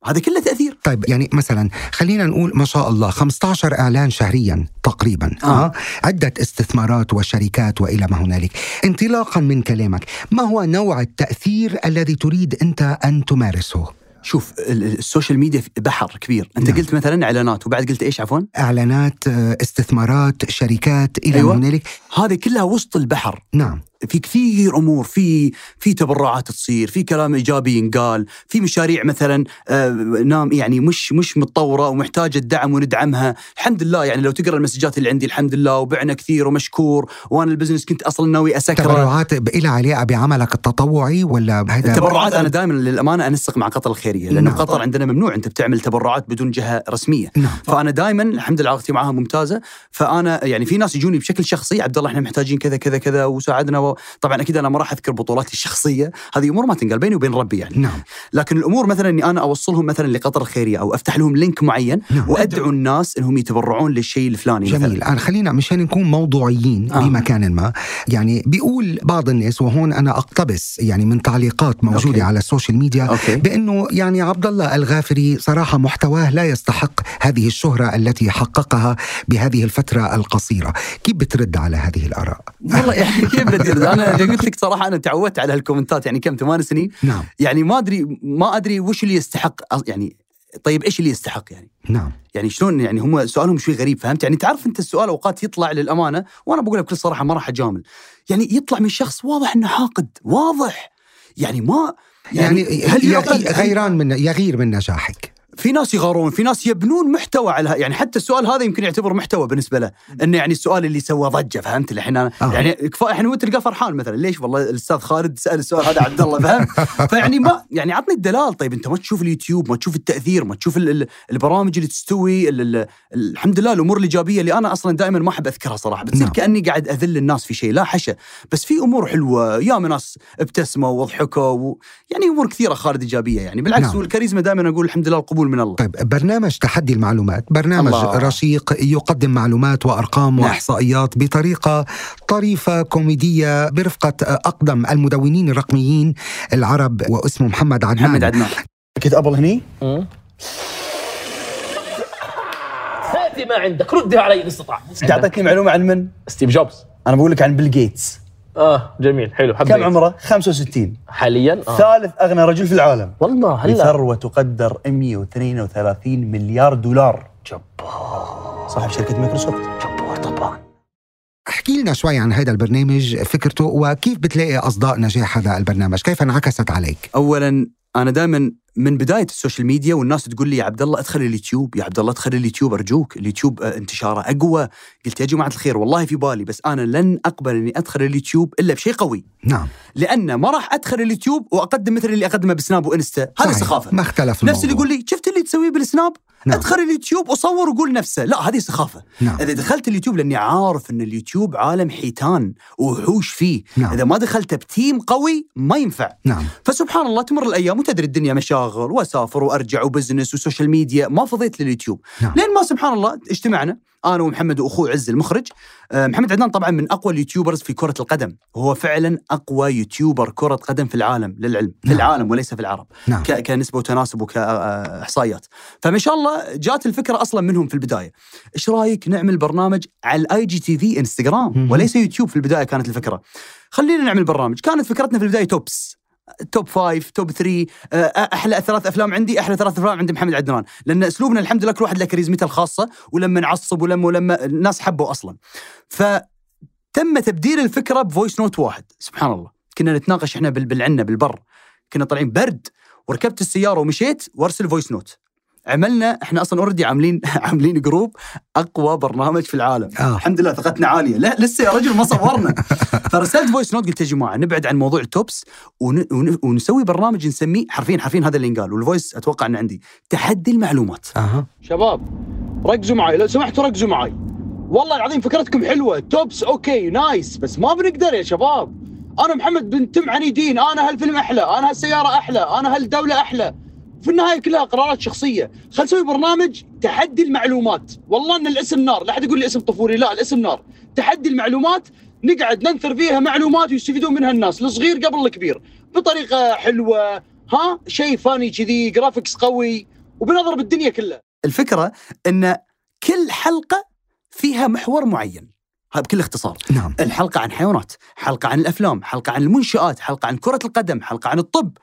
هذا كله تأثير طيب يعني مثلا خلينا نقول ما شاء الله 15 إعلان شهريا تقريبا آه. آه. عدة استثمارات وشركات وإلى ما هنالك انطلاقا من كلامك ما هو نوع التأثير الذي تريد أنت أن تمارسه شوف ال- ال- السوشيال ميديا بحر كبير أنت نعم. قلت مثلا إعلانات وبعد قلت إيش عفوا إعلانات آه، استثمارات شركات إلى أيوة. ما هنالك هذه كلها وسط البحر نعم في كثير أمور في في تبرعات تصير في كلام إيجابي ينقال في مشاريع مثلا آه، نام يعني مش مش متطورة ومحتاجة الدعم وندعمها. الحمد لله يعني لو تقرأ ال messages اللي عندي الحمد لله وبعنا كثير ومشكور وأنا ال business كنت أصلا ناوي اسكره تبرعات لها علاقه بعملك التطوعي ولا هذا التبرعات أنا دائما للأمانة أنسق مع قطر الخيرية لأن نعم. قطر عندنا ممنوع. أنت بتعمل تبرعات بدون جهة رسمية. نعم. فأنا دائما الحمد لله علاقتي معاها ممتازة. فأنا يعني في ناس يجوني بشكل شخصي عبد الله إحنا محتاجين كذا كذا كذا وساعدنا طبعا أكيد أنا ما راح أذكر بطولاتي الشخصية هذه أمور ما تنقال بيني وبين ربي يعني نعم لكن الأمور مثلا إني أنا أوصلهم مثلا لقطر الخيريه أو أفتح لهم لينك معين نعم. وأدعو الناس إنهم يتبرعون للشيء الفلاني جميل مثلا الآن خلينا مشان نكون موضوعيين آه. آه. بمكان ما يعني بيقول بعض الناس وهون أنا أقتبس يعني من تعليقات موجودة أوكي. على السوشيال ميديا أوكي. بأنه يعني عبد الله الغافري صراحة محتواه لا يستحق هذه الشهرة التي حققها بهذه الفترة القصيرة كيف بترد على هذه الآراء؟ والله يعني كيف بدي؟ أنا قلت لك صراحة أنا تعودت على هال comments يعني كم ثمان سنين نعم يعني ما أدري ما أدري وش اللي يستحق يعني طيب إيش اللي يستحق يعني؟ نعم يعني شلون يعني هم سؤالهم شوي غريب فهمت؟ يعني تعرف أنت السؤال أوقات يطلع للأمانة وأنا بقولها بكل صراحة ما راح أجامل. يعني يطلع من شخص واضح إنه حاقد، واضح. يعني ما يعني, هل يعني يعقل- غيران من يغير من نجاحك في ناس يغارون في ناس يبنون محتوى على يعني حتى السؤال هذا يمكن يعتبر محتوى بالنسبة له إنه يعني السؤال اللي سوى ضجة فهمت الحين أنا آه. يعني كفاية الحين هو تلقاه فرحان مثلا ليش والله الأستاذ خالد سأل السؤال هذا عبد الله فهمت فيعني ما يعني عطني الدلال طيب أنت ما تشوف اليوتيوب ما تشوف التأثير ما تشوف ال- ال- البرامج اللي تستوي ال ال الحمد لله الأمور الإيجابية اللي أنا أصلا دائما ما أحب أذكرها صراحة بتصير نعم. كأني قاعد أذل الناس في شيء لا حشا بس في أمور حلوة يا من ناس ابتسموا وضحكوا و... يعني أمور كثيرة خالد إيجابية يعني بالعكس نعم. والكاريزما دائما أقول الحمد لله القبول من الله. طيب برنامج تحدي المعلومات برنامج الله. رشيق يقدم معلومات وأرقام نعم. وإحصائيات بطريقة طريفة كوميدية برفقة أقدم المدونين الرقميين العرب واسمه محمد عدنان. محمد عدنان. كنت ابل هني؟ هاتي ما عندك ردها علي إن استطعت. أنت أعطيتني معلومة عن من؟ ستيف جوبز. أنا بقول لك عن بيل جيتس. آه جميل حلو حبيت. كم عمره؟ 65 حاليا؟ آه. ثالث أغنى رجل في العالم. والله هلا. بثروة تقدر 132 مليار دولار. جبار. صاحب شركة مايكروسوفت. جبار طبعا. احكي لنا شوي عن هذا البرنامج فكرته وكيف بتلاقي أصداء نجاح هذا البرنامج؟ كيف انعكست عليك؟ اولا أنا دائما من بداية السوشيال ميديا والناس تقول لي يا عبد الله ادخل اليوتيوب. يا عبد الله ادخل اليوتيوب أرجوك. اليوتيوب آه، انتشاره أقوى. قلت يا جماعة الخير والله في بالي بس أنا لن أقبل إني أدخل اليوتيوب إلا بشيء قوي. نعم. لأن ما راح أدخل اليوتيوب وأقدم مثل اللي أقدمه بسناب وإنستا. هذه صحيح. سخافة. ما اختلف نفس اللي. يقول لي شفت اللي تسويه بالسناب؟ نعم. ادخل اليوتيوب وصور وقول نفسه. لا هذه سخافة. نعم. إذا دخلت اليوتيوب لأني عارف إن اليوتيوب عالم حيتان ووحوش فيه. نعم. إذا ما دخلت ب team قوي ما ينفع. نعم. فسبحان الله تمر الأيام وتدري الدنيا مشاغل. وأسافر وأرجع و business وسوشيال ميديا ما فضيت لليوتيوب. نعم. لين ما سبحان الله اجتمعنا أنا ومحمد وأخوي عز المخرج. آه، محمد عدنان طبعا من أقوى ال YouTubers في كرة القدم. هو فعلا أقوى YouTuber كرة قدم في العالم للعلم. في نعم. العالم وليس في العرب. نعم. كنسبة وتناسب وكاحصائيات فما شاء الله جات الفكرة أصلا منهم في البداية. إيش رأيك نعمل برنامج على ال IGTV إنستغرام. وليس يوتيوب في البداية كانت الفكرة. خلينا نعمل برنامج. كانت فكرتنا في البداية tops. top five top three آه، أحلى ثلاث أفلام عندي أحلى ثلاث أفلام عند محمد عدنان لأن أسلوبنا الحمد لله كل واحد له كاريزمته الخاصة ولما نعصب ولما ولما الناس حبوا أصلا. فتم تبديل الفكرة ب voice note واحد سبحان الله. كنا نتناقش إحنا بال- بالعنة بالبر. كنا طالعين برد. وركبت السيارة ومشيت وأرسل voice note عملنا إحنا أصلا already عاملين عاملين group أقوى برنامج في العالم. آه. الحمد لله ثقتنا عالية. لا لسه يا رجل ما صورنا. فرسلت voice note قلت يا جماعة نبعد عن موضوع ال tops ون... ون... ونسوي برنامج نسميه حرفيا حرفيا هذا اللي ينقال وال voice أتوقع إنه عندي. تحدي المعلومات. أها. شباب ركزوا معي. لو سمحتوا ركزوا معي. والله العظيم فكرتكم حلوة. tops okay nice بس ما بنقدر يا شباب. أنا محمد بنتم عنيدين. أنا هالفيلم أحلى. أنا هالسيارة أحلى. أنا هالدولة أحلى. في النهاية كلها قرارات شخصية. خل نسوي برنامج تحدي المعلومات. والله إن الاسم نار. لا أحد يقول لي اسم طفولي. لا الاسم نار. تحدي المعلومات نقعد ننثر فيها معلومات ويستفيدون منها الناس الصغير قبل الكبير. بطريقة حلوة. ها شيء funny كذي graphics قوي وبنضرب الدنيا كلها. الفكرة إن كل حلقة فيها محور معين. هذا بكل اختصار. نعم. الحلقة عن حيوانات حلقة عن الأفلام حلقة عن المنشآت حلقة عن كرة القدم حلقة عن الطب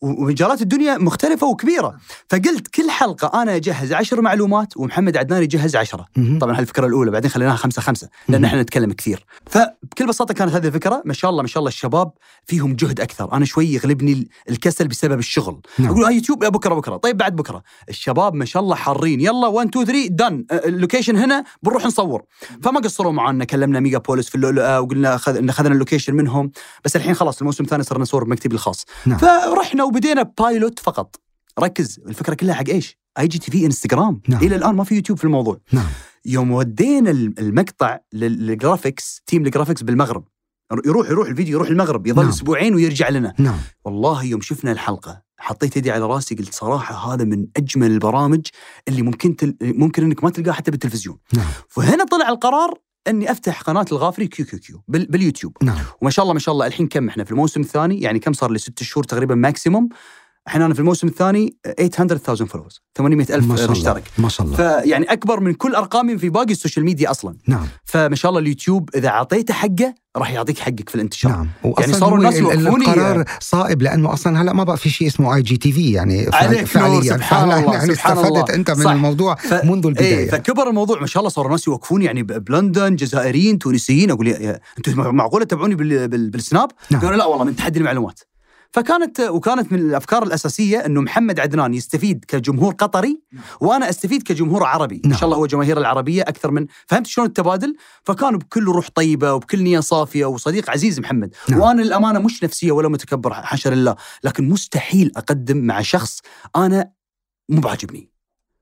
ومجالات الدنيا مختلفة وكبيرة. فقلت كل حلقة أنا أجهز عشر معلومات ومحمد عدنان يجهز عشرة. طبعا هالفكرة الأولى بعدين خليناها خمسة خمسة لأن مهم. إحنا نتكلم كثير. فبكل بساطة كانت هذه الفكرة. ما شاء الله ما شاء الله الشباب فيهم جهد أكثر. أنا شوي يغلبني ال- الكسل بسبب الشغل. نعم. أقول آه يوتيوب يا بكرة بكرة. طيب بعد بكرة. الشباب ما شاء الله حارين. يلا 1 2 3 done ال location هنا بنروح نصور. فما قصروا معنا كلمنا ميجابوليس في اللؤلؤة وقلنا اخذنا ال location منهم. بس الحين خلاص الموسم الثاني صرنا نصور بمكتبي الخاص. نعم. فرحنا وبدينا pilot فقط. ركز الفكرة كلها حق إيش؟ IGTV انستغرام نعم. إلى الآن ما في يوتيوب في الموضوع. نعم. يوم ودينا ال- المقطع لل- لل graphics team ال graphics بالمغرب. يروح يروح الفيديو يروح المغرب يظل نعم. أسبوعين ويرجع لنا. نعم. والله يوم شفنا الحلقة حطيت يدي على راسي قلت صراحة هذا من أجمل البرامج اللي ممكن تل... ممكن إنك ما تلقاه حتى بالتلفزيون. نعم. فهنا طلع القرار اني افتح قناة الغافري QQQ بال... باليوتيوب. نعم. وما شاء الله ما شاء الله الحين كم إحنا في الموسم الثاني؟ يعني كم صار لي ست شهور تقريبا maximum الحين أنا في الموسم الثاني 800000 followers 800 ما ألف شاء الله مشترك. ما شاء الله. فيعني أكبر من كل أرقامي في باقي السوشيال ميديا أصلا. نعم. فما شاء الله اليوتيوب إذا أعطيته حقه راح يعطيك حقك في الانتشار نعم يعني صاروا الناس ال- ال- يوقفوني القرار صائب لأنه أصلا هلأ ما بقى في شيء اسمه IGTV يعني عليك فعليا سبحان الله، يعني سبحان استفدت الله. أنت من صح. الموضوع ف- منذ البداية إيه فكبر الموضوع ما شاء الله صاروا ناس يوقفون يعني بلندن جزائريين تونسيين أقول أنتم معقولة تتابعوني بال- بال- بالسناب؟ نعم. قالوا لا والله من تحدي المعلومات فكانت وكانت من الأفكار الأساسية إنه محمد عدنان يستفيد كجمهور قطري وأنا أستفيد كجمهور عربي إن نعم. شاء الله هو جماهير العربية أكثر من فهمت شلون التبادل فكانوا بكل روح طيبة وبكل نية صافية وصديق عزيز محمد نعم. وأنا للأمانة مش نفسية ولا متكبر حاشا لله لكن مستحيل أقدم مع شخص أنا مو بعاجبني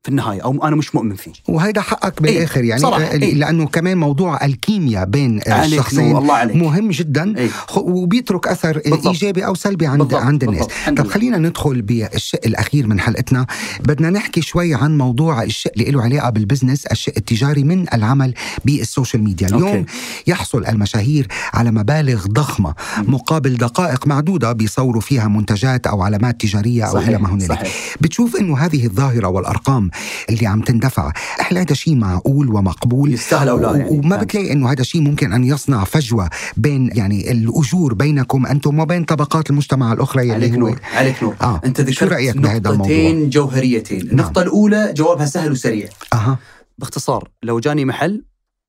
في النهاية أو أنا مش مؤمن فيه وهيدا حقك بالآخر يعني صراحة، إيه. لأنه كمان موضوع الكيمياء بين عليك الشخصين الله عليك. مهم جدا إيه. وبيترك أثر بالضبط. إيجابي أو سلبي عند بالضبط، عند الناس بالضبط. طب. خلينا ندخل بالشق الأخير من حلقتنا بدنا نحكي شوي عن موضوع الشق اللي له علاقة بالبزنس الشق التجاري من العمل بالسوشيال ميديا اليوم okay. يحصل المشاهير على مبالغ ضخمة مقابل دقائق معدودة بيصوروا فيها منتجات أو علامات تجارية أو إلى ما هنالك. بتشوف إنه هذه الظاهرة والأرقام اللي عم تندفع. هل هذا شيء معقول ومقبول. يستاهل أو لا يعني. وما فهمت. بتلاقي إنه هذا الشيء ممكن أن يصنع فجوة بين يعني الأجور بينكم أنتم وبين طبقات المجتمع الأخرى عليك يلي هو. نور عليك نور. آه. أنت ذكرت شو رأيك بهذا نقطتين الموضوع؟ جوهريتين النقطة الأولى جوابها سهل وسريع. أها. باختصار لو جاني محل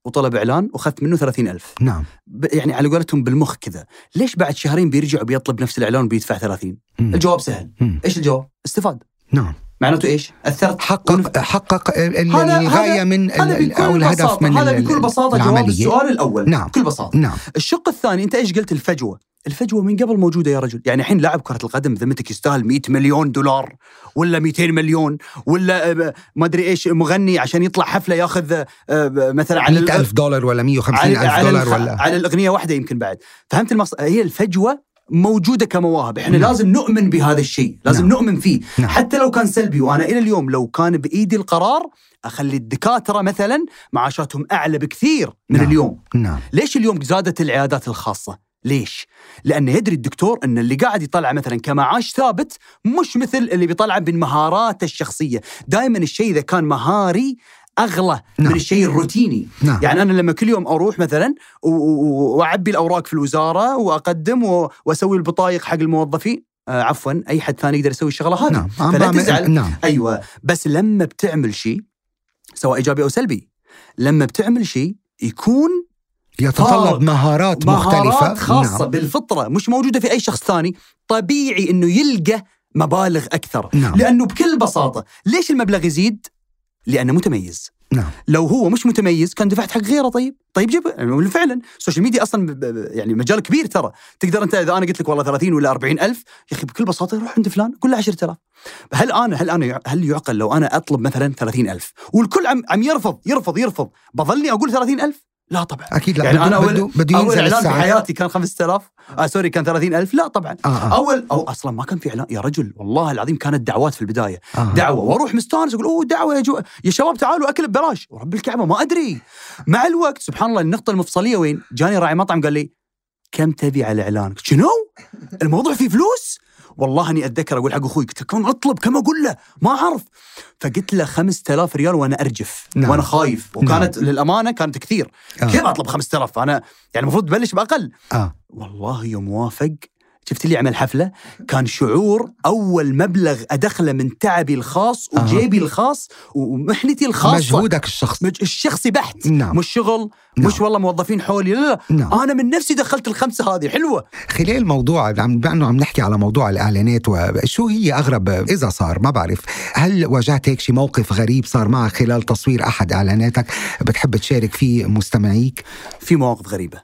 وطلب إعلان وأخذت منه 30000 نعم. ب- يعني على قولتهم بالمخ كذا. ليش بعد شهرين بيرجع وبيطلب نفس الإعلان وبيدفع 30 مم. الجواب سهل. مم. إيش الجواب؟ استفاد. نعم. معناته إيش؟ أثرت حقق حقق ال- هذا- الغاية هذا- من هذا أو الهدف بساطة. من هذا بكل بساطة جواب. السؤال الأول نعم. بكل بساطة نعم الشق الثاني أنت إيش قلت الفجوة الفجوة من قبل موجودة يا رجل يعني الحين لاعب كرة القدم ذمتك يستاهل 100 مليون دولار ولا 200 مليون ولا آه، ما أدري إيش مغني عشان يطلع حفلة ياخذ آه، مثلا على 100 ألف دولار ولا 150 على, ألف على, دولار. ولا على الأغنية واحدة يمكن بعد فهمت المص... هي الفجوة موجودة كمواهب إحنا نعم. لازم نؤمن بهذا الشيء لازم نعم. نؤمن فيه نعم. حتى لو كان سلبي وأنا إلى اليوم لو كان بإيدي القرار أخلي الدكاترة مثلا معاشاتهم أعلى بكثير من نعم. اليوم نعم ليش اليوم زادت العيادات الخاصة؟ ليش؟ لأنه يدري الدكتور أن اللي قاعد يطلع مثلا كمعاش ثابت مش مثل اللي بيطلع من مهاراته الشخصية دائما الشيء إذا كان مهاري أغلى نعم. من الشيء الروتيني. نعم. يعني أنا لما كل يوم أروح مثلا و- و- وأعبي الأوراق في الوزارة وأقدم و- وأسوي البطايق حق الموظفين آه عفوا أي حد ثاني يقدر يسوي الشغلة هذه. نعم. عم فلا تزعل. نعم. أيوه. بس لما بتعمل شيء سواء إيجابي أو سلبي لما بتعمل شيء يكون يتطلب طالب. مهارات مختلفة. مهارات خاصة نعم. بالفطرة. مش موجودة في أي شخص ثاني. طبيعي إنه يلقى مبالغ أكثر. نعم. لأنه بكل بساطة ليش المبلغ يزيد؟ لأنه متميز. نعم. لو هو مش متميز كان دفعت حق غيره طيب. طيب جيب يعني فعلا السوشيال ميديا أصلا يعني مجال كبير ترى. تقدر أنت إذا أنا قلت لك والله 30 ولا 40 ألف يا أخي بكل بساطة روح عند فلان قول له 10000 هل أنا هل أنا هل يعقل لو أنا أطلب مثلا 30000 والكل عم عم يرفض يرفض يرفض. بظلني أقول 30000 لا طبعا. أكيد لا يعني أنا اول بده أول ينزل إعلان في حياتي كان 5000 آه sorry كان 30000 لا طبعا. آه آه. اول أو أصلا ما كان في إعلان يا رجل والله العظيم كانت دعوات في البداية. آه. دعوة وأروح مستانس أقول أوه دعوة يا جو يا شباب تعالوا أكل ببلاش. ورب الكعبة ما أدري. مع الوقت سبحان الله النقطة المفصلية وين؟ جاني راعي مطعم قال لي كم تبي على إعلانك؟ شنو؟ الموضوع فيه فلوس؟ والله أني أتذكر أقول حق أخوي قلت كم أطلب؟ كم أقول له؟ ما أعرف. فقلت له 5000 ريال وأنا أرجف نعم. وأنا خايف. وكانت للأمانة كانت كثير. آه. كيف أطلب 5000 أنا يعني المفروض تبلش بأقل. آه. والله يوم وافق. شفت اللي عمل حفلة؟ كان شعور أول مبلغ أدخله من تعبي الخاص. وجيبي الخاص ومحنتي الخاصة. مجهودك الشخصي مج- الشخصي بحت. نعم. مش شغل. نعم. مش والله موظفين حولي لا لا نعم. أنا من نفسي دخلت الخمسة هذه حلوة. خلال موضوع عم عم نحكي على موضوع الإعلانات وشو هي أغرب إذا صار؟ ما بعرف. هل واجهت هيك شي موقف غريب صار معك خلال تصوير أحد إعلاناتك؟ بتحب تشارك فيه مستمعيك؟ في مواقف غريبة.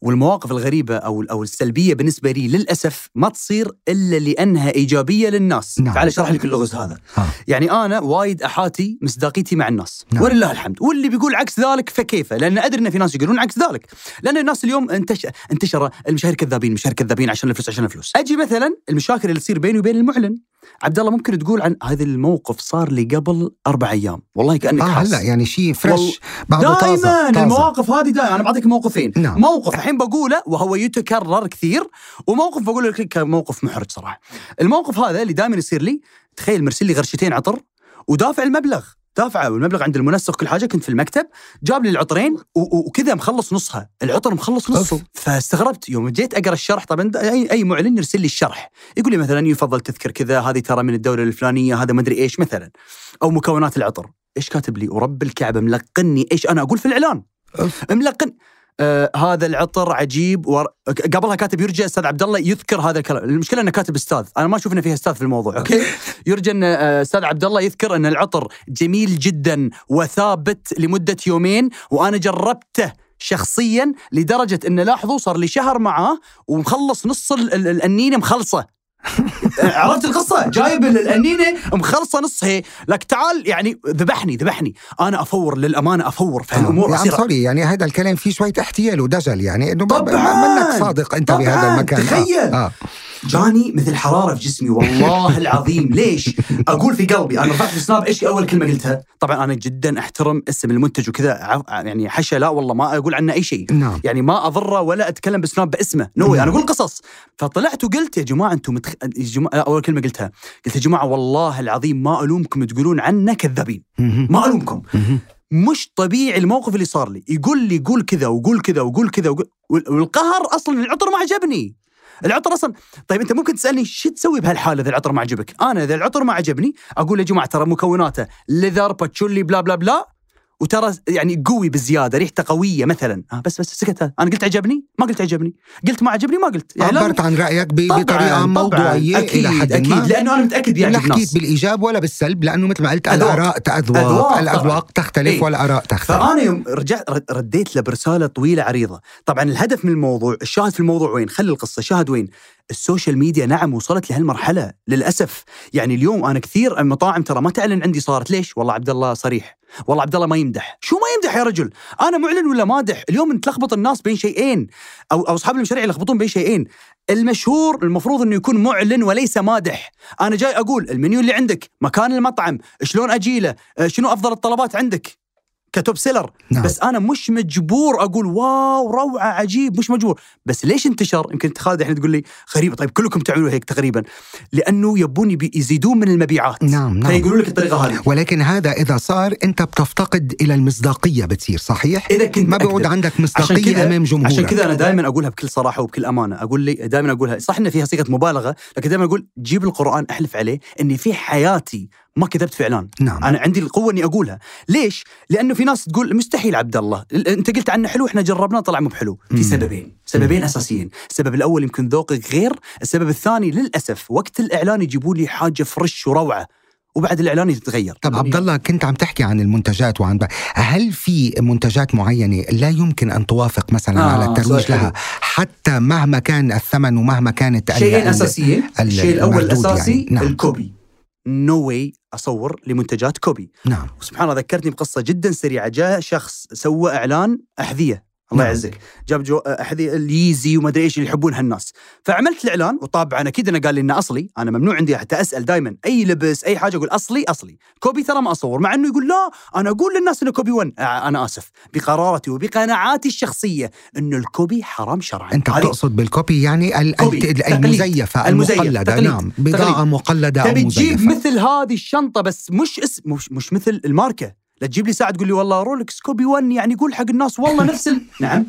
والمواقف الغريبة أو أو السلبية بالنسبة لي للأسف ما تصير إلا لأنها إيجابية للناس. نعم. تعال اشرح لك اللغز هذا. آه. يعني أنا وايد أحاتي مصداقيتي مع الناس. نعم. ولله الحمد. واللي بيقول عكس ذلك فكيف؟ لأن أدري في ناس يقولون عكس ذلك. لأن الناس اليوم انتشر انتشر المشاهير كذابين المشاهير كذابين عشان الفلوس عشان الفلوس. أجي مثلا المشاكل اللي تصير بيني وبين المعلن. عبد الله ممكن تقول عن هذا الموقف صار لي قبل أربع أيام؟ والله كأنك آه حاس هلا يعني شيء فريش طازة دائما طازة. المواقف هذه دائما أنا بعطيك موقفين. نعم. موقف الحين بقوله وهو يتكرر كثير وموقف بقول لك موقف محرج صراحة. الموقف هذا اللي دائما يصير لي تخيل مرسل لي غرشتين عطر ودافع المبلغ. دافعه والمبلغ عند المنسق كل حاجة كنت في المكتب جاب لي العطرين وكذا مخلص نصها. العطر مخلص نصه. فاستغربت. يوم جيت أقرأ الشرح طبعا اي أي معلن يرسل لي الشرح. يقول لي مثلا يفضل تذكر كذا هذه ترى من الدولة الفلانية هذا ما أدري إيش. مثلا. أو مكونات العطر. إيش كاتب لي؟ ورب الكعبة ملقني إيش أنا أقول في الإعلان. ملقن آه هذا العطر عجيب ور... قبلها كاتب يرجى أستاذ عبد الله يذكر هذا الكلام. المشكلة إنه كاتب أستاذ. أنا ما أشوف انه فيها أستاذ في الموضوع. أوكي؟ يرجى إن آه، أستاذ عبد الله يذكر إن العطر جميل جدا وثابت لمدة يومين وأنا جربته شخصيا لدرجة إن لاحظوا صار لي شهر معاه ومخلص نص ال- ال- الأنينة مخلصة. عرفت القصة جايب ال- الأنينة مخلصة نصها لك تعال يعني ذبحني ذبحني أنا أفور للأمانة أفور في الأمور يا عم أصير sorry يعني هذا الكلام فيه شوية احتيال ودجل يعني إنه طبعاً. منك صادق أنت طبعاً. بهذا المكان تخيل. آه. آه. جاني مثل حرارة في جسمي والله العظيم. ليش؟ أقول في قلبي. أنا رفعت في السناب إيش أول كلمة قلتها؟ طبعا أنا جدا أحترم اسم المنتج وكذا. يعني حشا لا والله ما أقول عنه أي شيء. نعم. يعني ما أضره ولا أتكلم بسناب باسمه. no نعم. أنا أقول قصص. فطلعت وقلت يا جماعة أنتم متخ... يا جماعة أول كلمة قلتها. قلت يا جماعة والله العظيم ما ألومكم تقولون عنا كذابين. ما ألومكم. مش طبيعي الموقف اللي صار لي. يقول لي قول كذا وقول كذا وقول كذا وقول وال- والقهر أصلا العطر ما عجبني. العطر أصلا طيب أنت ممكن تسألني شو تسوي بهالحالة إذا العطر ما عجبك؟ أنا إذا العطر ما عجبني أقول يا جماعة ترى مكوناته ليذر باتشولي بلا بلا بلا وترى يعني قوي بزيادة ريحته قوية مثلا. آه بس بس سكت. أنا قلت عجبني؟ ما قلت عجبني. قلت ما عجبني ما قلت. يعني عبرت عن رأيك بطريقة. موضوعية أكيد إلى حد أكيد ما. لأنه أنا متأكد لا يعجب حكيت بالايجاب ولا بالسلب لأنه مثل ما قلت. الآراء أذواق أذواق الأذواق. تختلف إيه. والآراء تختلف. فأنا يوم رجعت رد- رديت له برسالة طويلة عريضة. طبعا الهدف من الموضوع الشاهد في الموضوع وين؟ خلي القصة. شاهد وين؟ السوشيال ميديا نعم وصلت لهالمرحلة للأسف. يعني اليوم أنا كثير المطاعم ترى ما تعلن عندي صارت. ليش؟ والله عبد الله صريح. والله عبد الله ما يمدح. شو ما يمدح يا رجل؟ أنا معلن ولا مادح اليوم تلخبط الناس بين شيئين أو أو أصحاب المشاريع يلخبطون بين شيئين. المشهور المفروض إنه يكون معلن وليس مادح. أنا جاي أقول المنيو اللي عندك مكان المطعم شلون أجيله آه، شنو أفضل الطلبات عندك؟ ك top seller. نعم. بس أنا مش مجبور أقول wow روعة عجيب مش مجبور. بس ليش انتشر؟ يمكن أنت خالد الحين تقول لي غريبه طيب كلكم تعملوا هيك تقريبا. لأنه يبون يزيدون من المبيعات. نعم، نعم. فيقولوا لك الطريقة هذه. ولكن هذا إذا صار أنت بتفتقد إلى المصداقية بتصير صحيح؟ إذا كنت ما بيعود. عندك مصداقية أمام جمهورك. عشان كذا أنا دائما أقولها بكل صراحة وبكل أمانة. أقول لي دائما أقولها. صح انه فيها صيغة مبالغة لكن دائما أقول جيب القرآن أحلف عليه اني في حياتي ما كذبت في اعلان نعم. أنا عندي القوة إني أقولها. ليش؟ لأنه في ناس تقول مستحيل عبد الله. ال- أنت قلت عنه حلو إحنا جربناه طلع مو بحلو. في سببين. سببين أساسيين. السبب الأول يمكن ذوقك غير. السبب الثاني للأسف وقت الإعلان يجيبوا لي حاجة فرش وروعة وبعد الإعلان يتغير. طب عبد الله كنت عم تحكي عن المنتجات وعن ب... هل في منتجات معينة لا يمكن أن توافق مثلا آه، على الترويج لها؟ حتى مهما كان الثمن ومهما كانت شيئين أساسيين. ال- الشيء الأول المردود الأساسي يعني. نعم. ال copy. No way أصور لمنتجات copy. نعم. وسبحان الله ذكرتني بقصة جدا سريعة. جاء شخص سوى إعلان أحذية. الله نعم. يعزك. جاب جو احذيه ال Yeezy وما أدري إيش اللي يحبونها الناس فعملت الإعلان وطبعا أكيد انه قال لي إنه أصلي. أنا ممنوع عندي حتى أسأل دائما أي لبس أي حاجة أقول أصلي أصلي. copy ترى ما أصور مع إنه يقول لا أنا أقول للناس إنه copy 1 آه، أنا آسف. بقرارتي وبقناعاتي الشخصية إنه ال copy حرام شرعا. أنت هذه- بتقصد بال copy يعني ال- copy. المزيفة المزيف. المقلدة. تقليد. نعم. بضاعة تقليد. مقلدة أو تبي تجيب مزيفة. مثل هذه الشنطة بس مش اسم مش, مش مثل الماركة. لا تجيب لي ساعة تقول لي والله رولكس copy 1 يعني قول حق الناس والله نفس ال... نعم.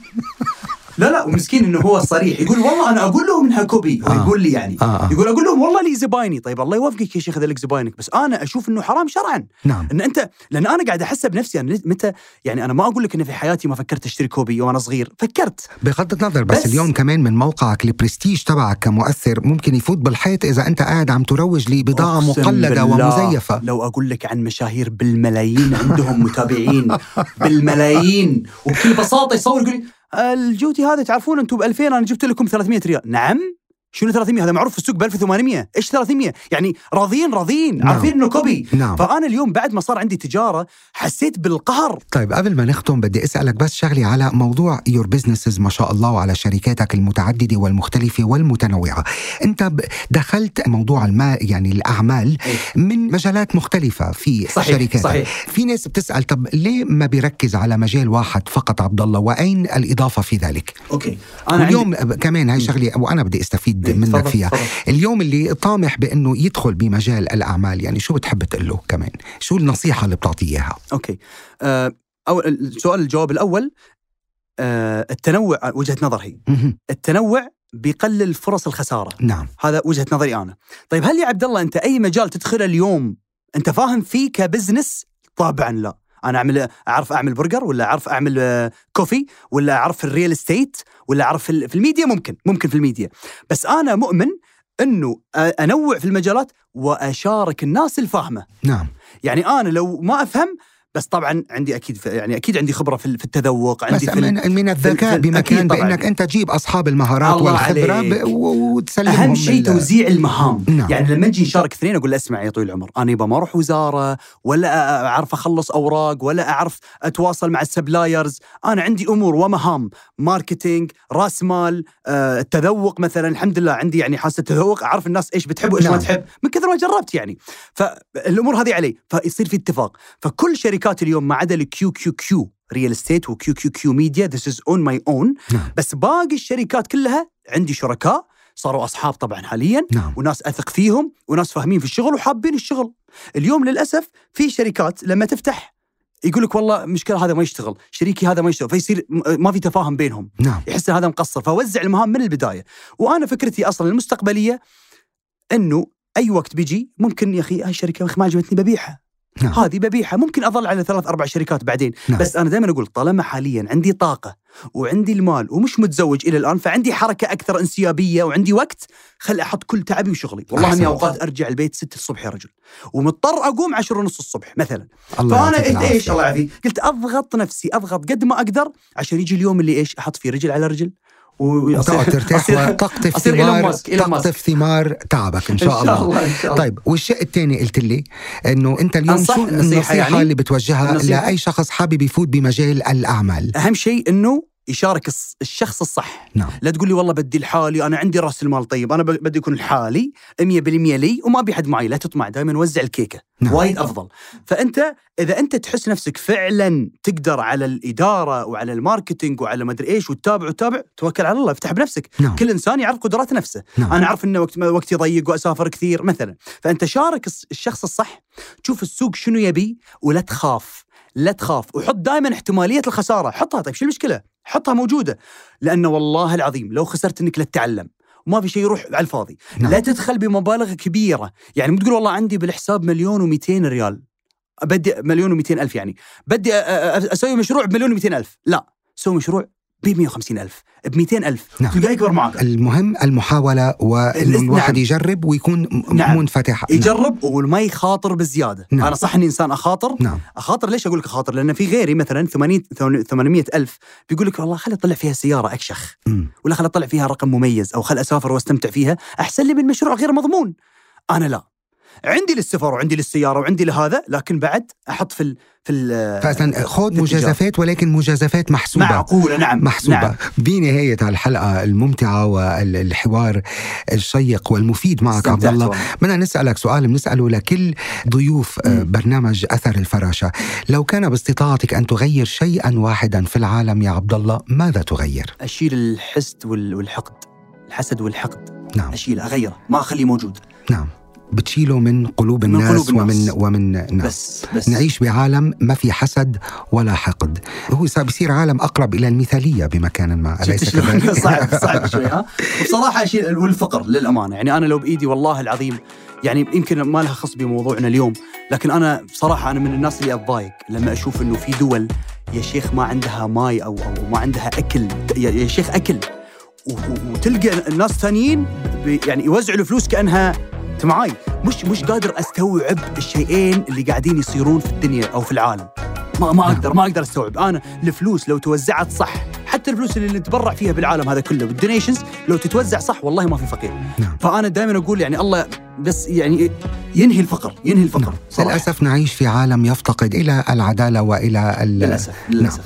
لا لا ومسكين إنه هو صريح. يقول والله أنا أقول لهم انها copy آه. يقول لي يعني. آه، آه. يقول أقول لهم والله لي زبايني. طيب الله يوفقك يا شيخ إذا لك زباينك بس أنا أشوف إنه حرام شرعا. نعم. إن أنت لأن أنا قاعد أحس بنفسي أنا متى يعني أنا ما أقول لك ان في حياتي ما فكرت أشتري copy وأنا صغير. فكرت. بغض النظر بس, بس- اليوم كمان من موقعك البرستيج تبعك كمؤثر ممكن يفوت بالحيط إذا أنت قاعد عم تروج لبضاعه مقلده ومزيفة. لو أقول لك عن مشاهير بالملايين عندهم متابعين. بالملايين. وبكل بساطة يصور يقول لي الجوتي هذا تعرفون أنتم ب 2000 أنا جبت لكم 300 ريال. نعم. شنو 300 هذا معروف في السوق ب 1800 إيش 300 يعني راضيين راضيين. نعم. عارفين إنه copy. نعم. فأنا اليوم بعد ما صار عندي تجارة حسيت بالقهر. طيب قبل ما نختم بدي أسألك بس شغلة على موضوع your businesses ما شاء الله وعلى شركاتك المتعددة والمختلفة والمتنوعة. أنت دخلت موضوع الماء يعني الأعمال من مجالات مختلفة في صحيح، شركاتك. صحيح. في ناس بتسأل طب ليه ما بيركز على مجال واحد فقط عبد الله؟ وأين الإضافة في ذلك؟ Okay. أنا واليوم عندي كمان هاي شغلة وأنا بدي أستفيد إيه، منك فيها. اليوم اللي طامح بأنه يدخل بمجال الأعمال يعني شو بتحب تقول له كمان؟ شو النصيحة اللي بتعطيه إياها؟ Okay. آه أو السؤال الجواب الأول آه التنوع وجهة نظر هي. التنوع بيقلل فرص الخسارة. نعم. هذا وجهة نظري أنا. طيب هل يا عبد الله أنت أي مجال تدخله اليوم أنت فاهم فيه ك business؟ طبعا لا. أنا أعمل أعرف أعمل برجر ولا أعرف أعمل آه، coffee ولا أعرف في ال real estate ولا أعرف في ال- في الميديا ممكن ممكن في الميديا. بس أنا مؤمن إنه أ- أنوع في المجالات وأشارك الناس الفاهمة. نعم. يعني أنا لو ما أفهم بس طبعا عندي أكيد يعني أكيد عندي خبرة في في التذوق عندي بس في من, من الذكاء بمكان. بأنك أنت تجيب أصحاب المهارات الله والخبرة. ب- وتسلمهم أهم شيء توزيع المهام نعم. يعني لما نجي نشارك اثنين أقول اسمع يا طويل العمر أنا ما أروح وزارة ولا أعرف أخلص أوراق ولا أعرف أتواصل مع ال suppliers أنا عندي أمور ومهام marketing رأس مال آه، التذوق مثلا الحمد لله عندي يعني حاسة التذوق أعرف الناس إيش بتحب وإيش ما نعم. تحب من كثر ما جربت يعني فالأمور هذه علي فيصير في اتفاق فكل شركات اليوم ما عدا ال QQQ Real Estate و QQQ Media this is on my own. بس باقي الشركات كلها عندي شركاء صاروا أصحاب طبعا حاليا نعم. وناس أثق فيهم وناس فاهمين في الشغل وحابين الشغل. اليوم للأسف في شركات لما تفتح يقول لك والله مشكلة هذا ما يشتغل شريكي هذا ما يشتغل فيصير م- ما في تفاهم بينهم. نعم. يحس هذا مقصر فوزع المهام من البداية. وأنا فكرتي أصلا المستقبلية إنه أي وقت بيجي ممكن يا أخي هاي الشركة ما عجبتني ببيعها. نعم. هذه ببيعها ممكن أظل على ثلاث أربع شركات بعدين نعم. بس أنا دائما أقول طالما حاليا عندي طاقة وعندي المال ومش متزوج إلى الآن فعندي حركة أكثر انسيابية وعندي وقت خل أحط كل تعبي وشغلي والله. أني أوقات أرجع البيت 6 الصبح يا رجل ومضطر أقوم 10 ونص الصبح مثلا الله فأنا قلت إيش. الله يعافيك قلت أضغط نفسي أضغط قد ما أقدر عشان يجي اليوم اللي إيش أحط فيه رجل على رجل وتقعد ترتاح وتقطف ثمار. تقطف ثمار تعبك إن شاء, إن شاء الله، إن شاء الله. طيب والشيء الثاني قلت لي إنه أنت اليوم شو النصيحة النصيحة يعني؟ اللي بتوجهها؟ لأي شخص حابب يفوت بمجال الأعمال أهم شيء إنه يشارك الشخص الصح. نعم. لا تقول لي والله بدي لحالي أنا عندي رأس المال طيب أنا بدي يكون لحالي 100% لي وما أبي حد معي لا تطمع دائما وزع الكيكة. نعم. وايد أفضل. فأنت إذا أنت تحس نفسك فعلا تقدر على الإدارة وعلى ال marketing وعلى ما أدري إيش وتتابع وتتابع توكل على الله افتح بنفسك. نعم. كل إنسان يعرف قدرات نفسه. نعم. أنا أعرف انه وقت وقتي ضيق وأسافر كثير مثلا. فأنت شارك الشخص الصح. تشوف السوق شنو يبي ولا تخاف. لا تخاف. وحط دائما احتمالية الخسارة. حطها. طيب شو المشكلة؟ حطها موجودة. لأنه والله العظيم لو خسرت إنك لا تتعلم. وما في شيء يروح على الفاضي. نعم. لا تدخل بمبالغ كبيرة. يعني مو تقول والله عندي بالحساب مليون و200 ريال. بدي مليون و200 ألف يعني. بدي أسوي مشروع بمليون و200 ألف. لا. سوي مشروع ب 150 ألف ب 200 ألف نعم. يكبر معك المهم المحاولة وإنه نعم. الواحد يجرب ويكون م- نعم. منفتح يجرب وما يخاطر بزياده نعم. أنا صح إني إنسان أخاطر نعم أخاطر ليش أقول لك أخاطر؟ لأن في غيري مثلا 80 800 ألف بيقول لك والله خلي أطلع فيها سيارة أكشخ مم. ولا خلي أطلع فيها رقم مميز أو خل أسافر وأستمتع فيها أحسن لي من مشروع غير مضمون. أنا لا. عندي للسفر وعندي للسيارة وعندي لهذا لكن بعد أحط في ال في ال فاذا خذ. مجازفات ولكن مجازفات محسوبة معقولة نعم محسوبة نعم. بنهاية الحلقة الممتعة والحوار الشيق والمفيد معك عبد الله. بدنا نسألك سؤال بنسأله لكل ضيوف آه، مم. برنامج أثر الفراشة لو كان باستطاعتك أن تغير شيئا واحدا في العالم يا عبد الله ماذا تغير؟ أشيل الحسد وال- والحقد الحسد والحقد نعم اشيله أغيره ما أخليه موجود نعم بتشيله من قلوب من الناس, قلوب الناس. ومن ومن نعم. بس بس نعيش بعالم ما في حسد ولا حقد هو بيصير عالم أقرب إلى المثالية بمكان ما شلون؟ كذلك؟ صعب صعب شوي ها وبصراحه اشيل والفقر للأمانة يعني أنا لو بإيدي والله العظيم يعني يمكن ما لها خص بموضوعنا اليوم لكن أنا بصراحة أنا من الناس اللي أتضايق لما أشوف إنه في دول يا شيخ ما عندها ماي أو أو ما عندها أكل يا شيخ أكل وتلقى الناس ثانيين يعني يوزعوا الفلوس كأنها أنت معاي. مش مش قادر أستوعب الشيئين اللي قاعدين يصيرون في الدنيا أو في العالم. ما ما أقدر ما أقدر أستوعب. أنا الفلوس لو توزعت صح حتى الفلوس اللي نتبرع فيها بالعالم هذا كله بالدونيشنز لو تتوزع صح والله ما في فقير. نعم. فأنا دائما أقول يعني الله بس يعني ينهي الفقر ينهي الفقر. صراحة. للأسف نعيش في عالم يفتقد إلى العدالة وإلى ال- للأسف للأسف.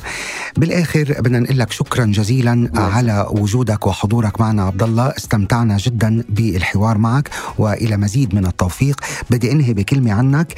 بالآخر بدنا نقول لك شكرا جزيلا على وجودك وحضورك معنا عبد الله استمتعنا جدا بالحوار معك وإلى مزيد من التوفيق. بدي أنهي بكلمة عنك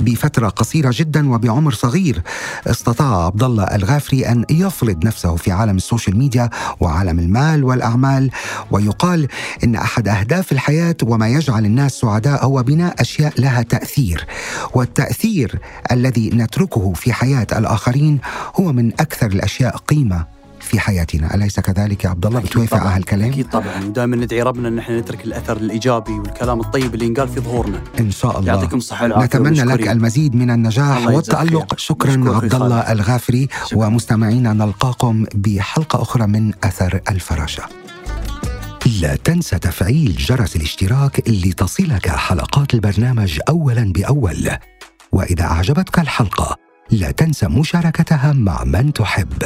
بفترة قصيرة جدا وبعمر صغير. استطاع عبد الله الغافري أن يفرض نفسه في عالم السوشيال ميديا وعالم المال والأعمال ويقال أن أحد أهداف الحياة وما يجعل الناس سعداء هو بناء أشياء لها تأثير والتأثير الذي نتركه في حياة الآخرين هو من أكثر الأشياء قيمة في حياتنا أليس كذلك يا عبد الله بتوافق. على هالكلام أكيد طبعا ودائما ندعي ربنا إن إحنا نترك الأثر الإيجابي والكلام الطيب اللي ينقال في ظهورنا إن شاء الله يعطيكم الصحة والعافية نتمنى لك. المزيد من النجاح خير. شكرا عبد الله. الغافري. ومستمعينا نلقاكم بحلقة أخرى من أثر الفراشة لا تنسى تفعيل جرس الاشتراك لتصلك حلقات البرنامج أولا بأول. وإذا أعجبتك الحلقة لا تنسى مشاركتها مع من تحب.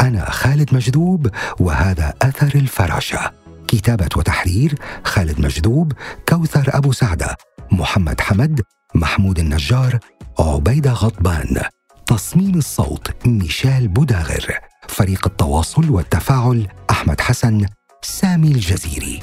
أنا خالد مجذوب وهذا أثر الفراشة كتابة وتحرير خالد مجذوب كوثر أبو سعدة محمد حمد محمود النجار عبيدة غضبان. تصميم الصوت ميشيل بوداغر. فريق التواصل والتفاعل أحمد حسن سامي الجزيري.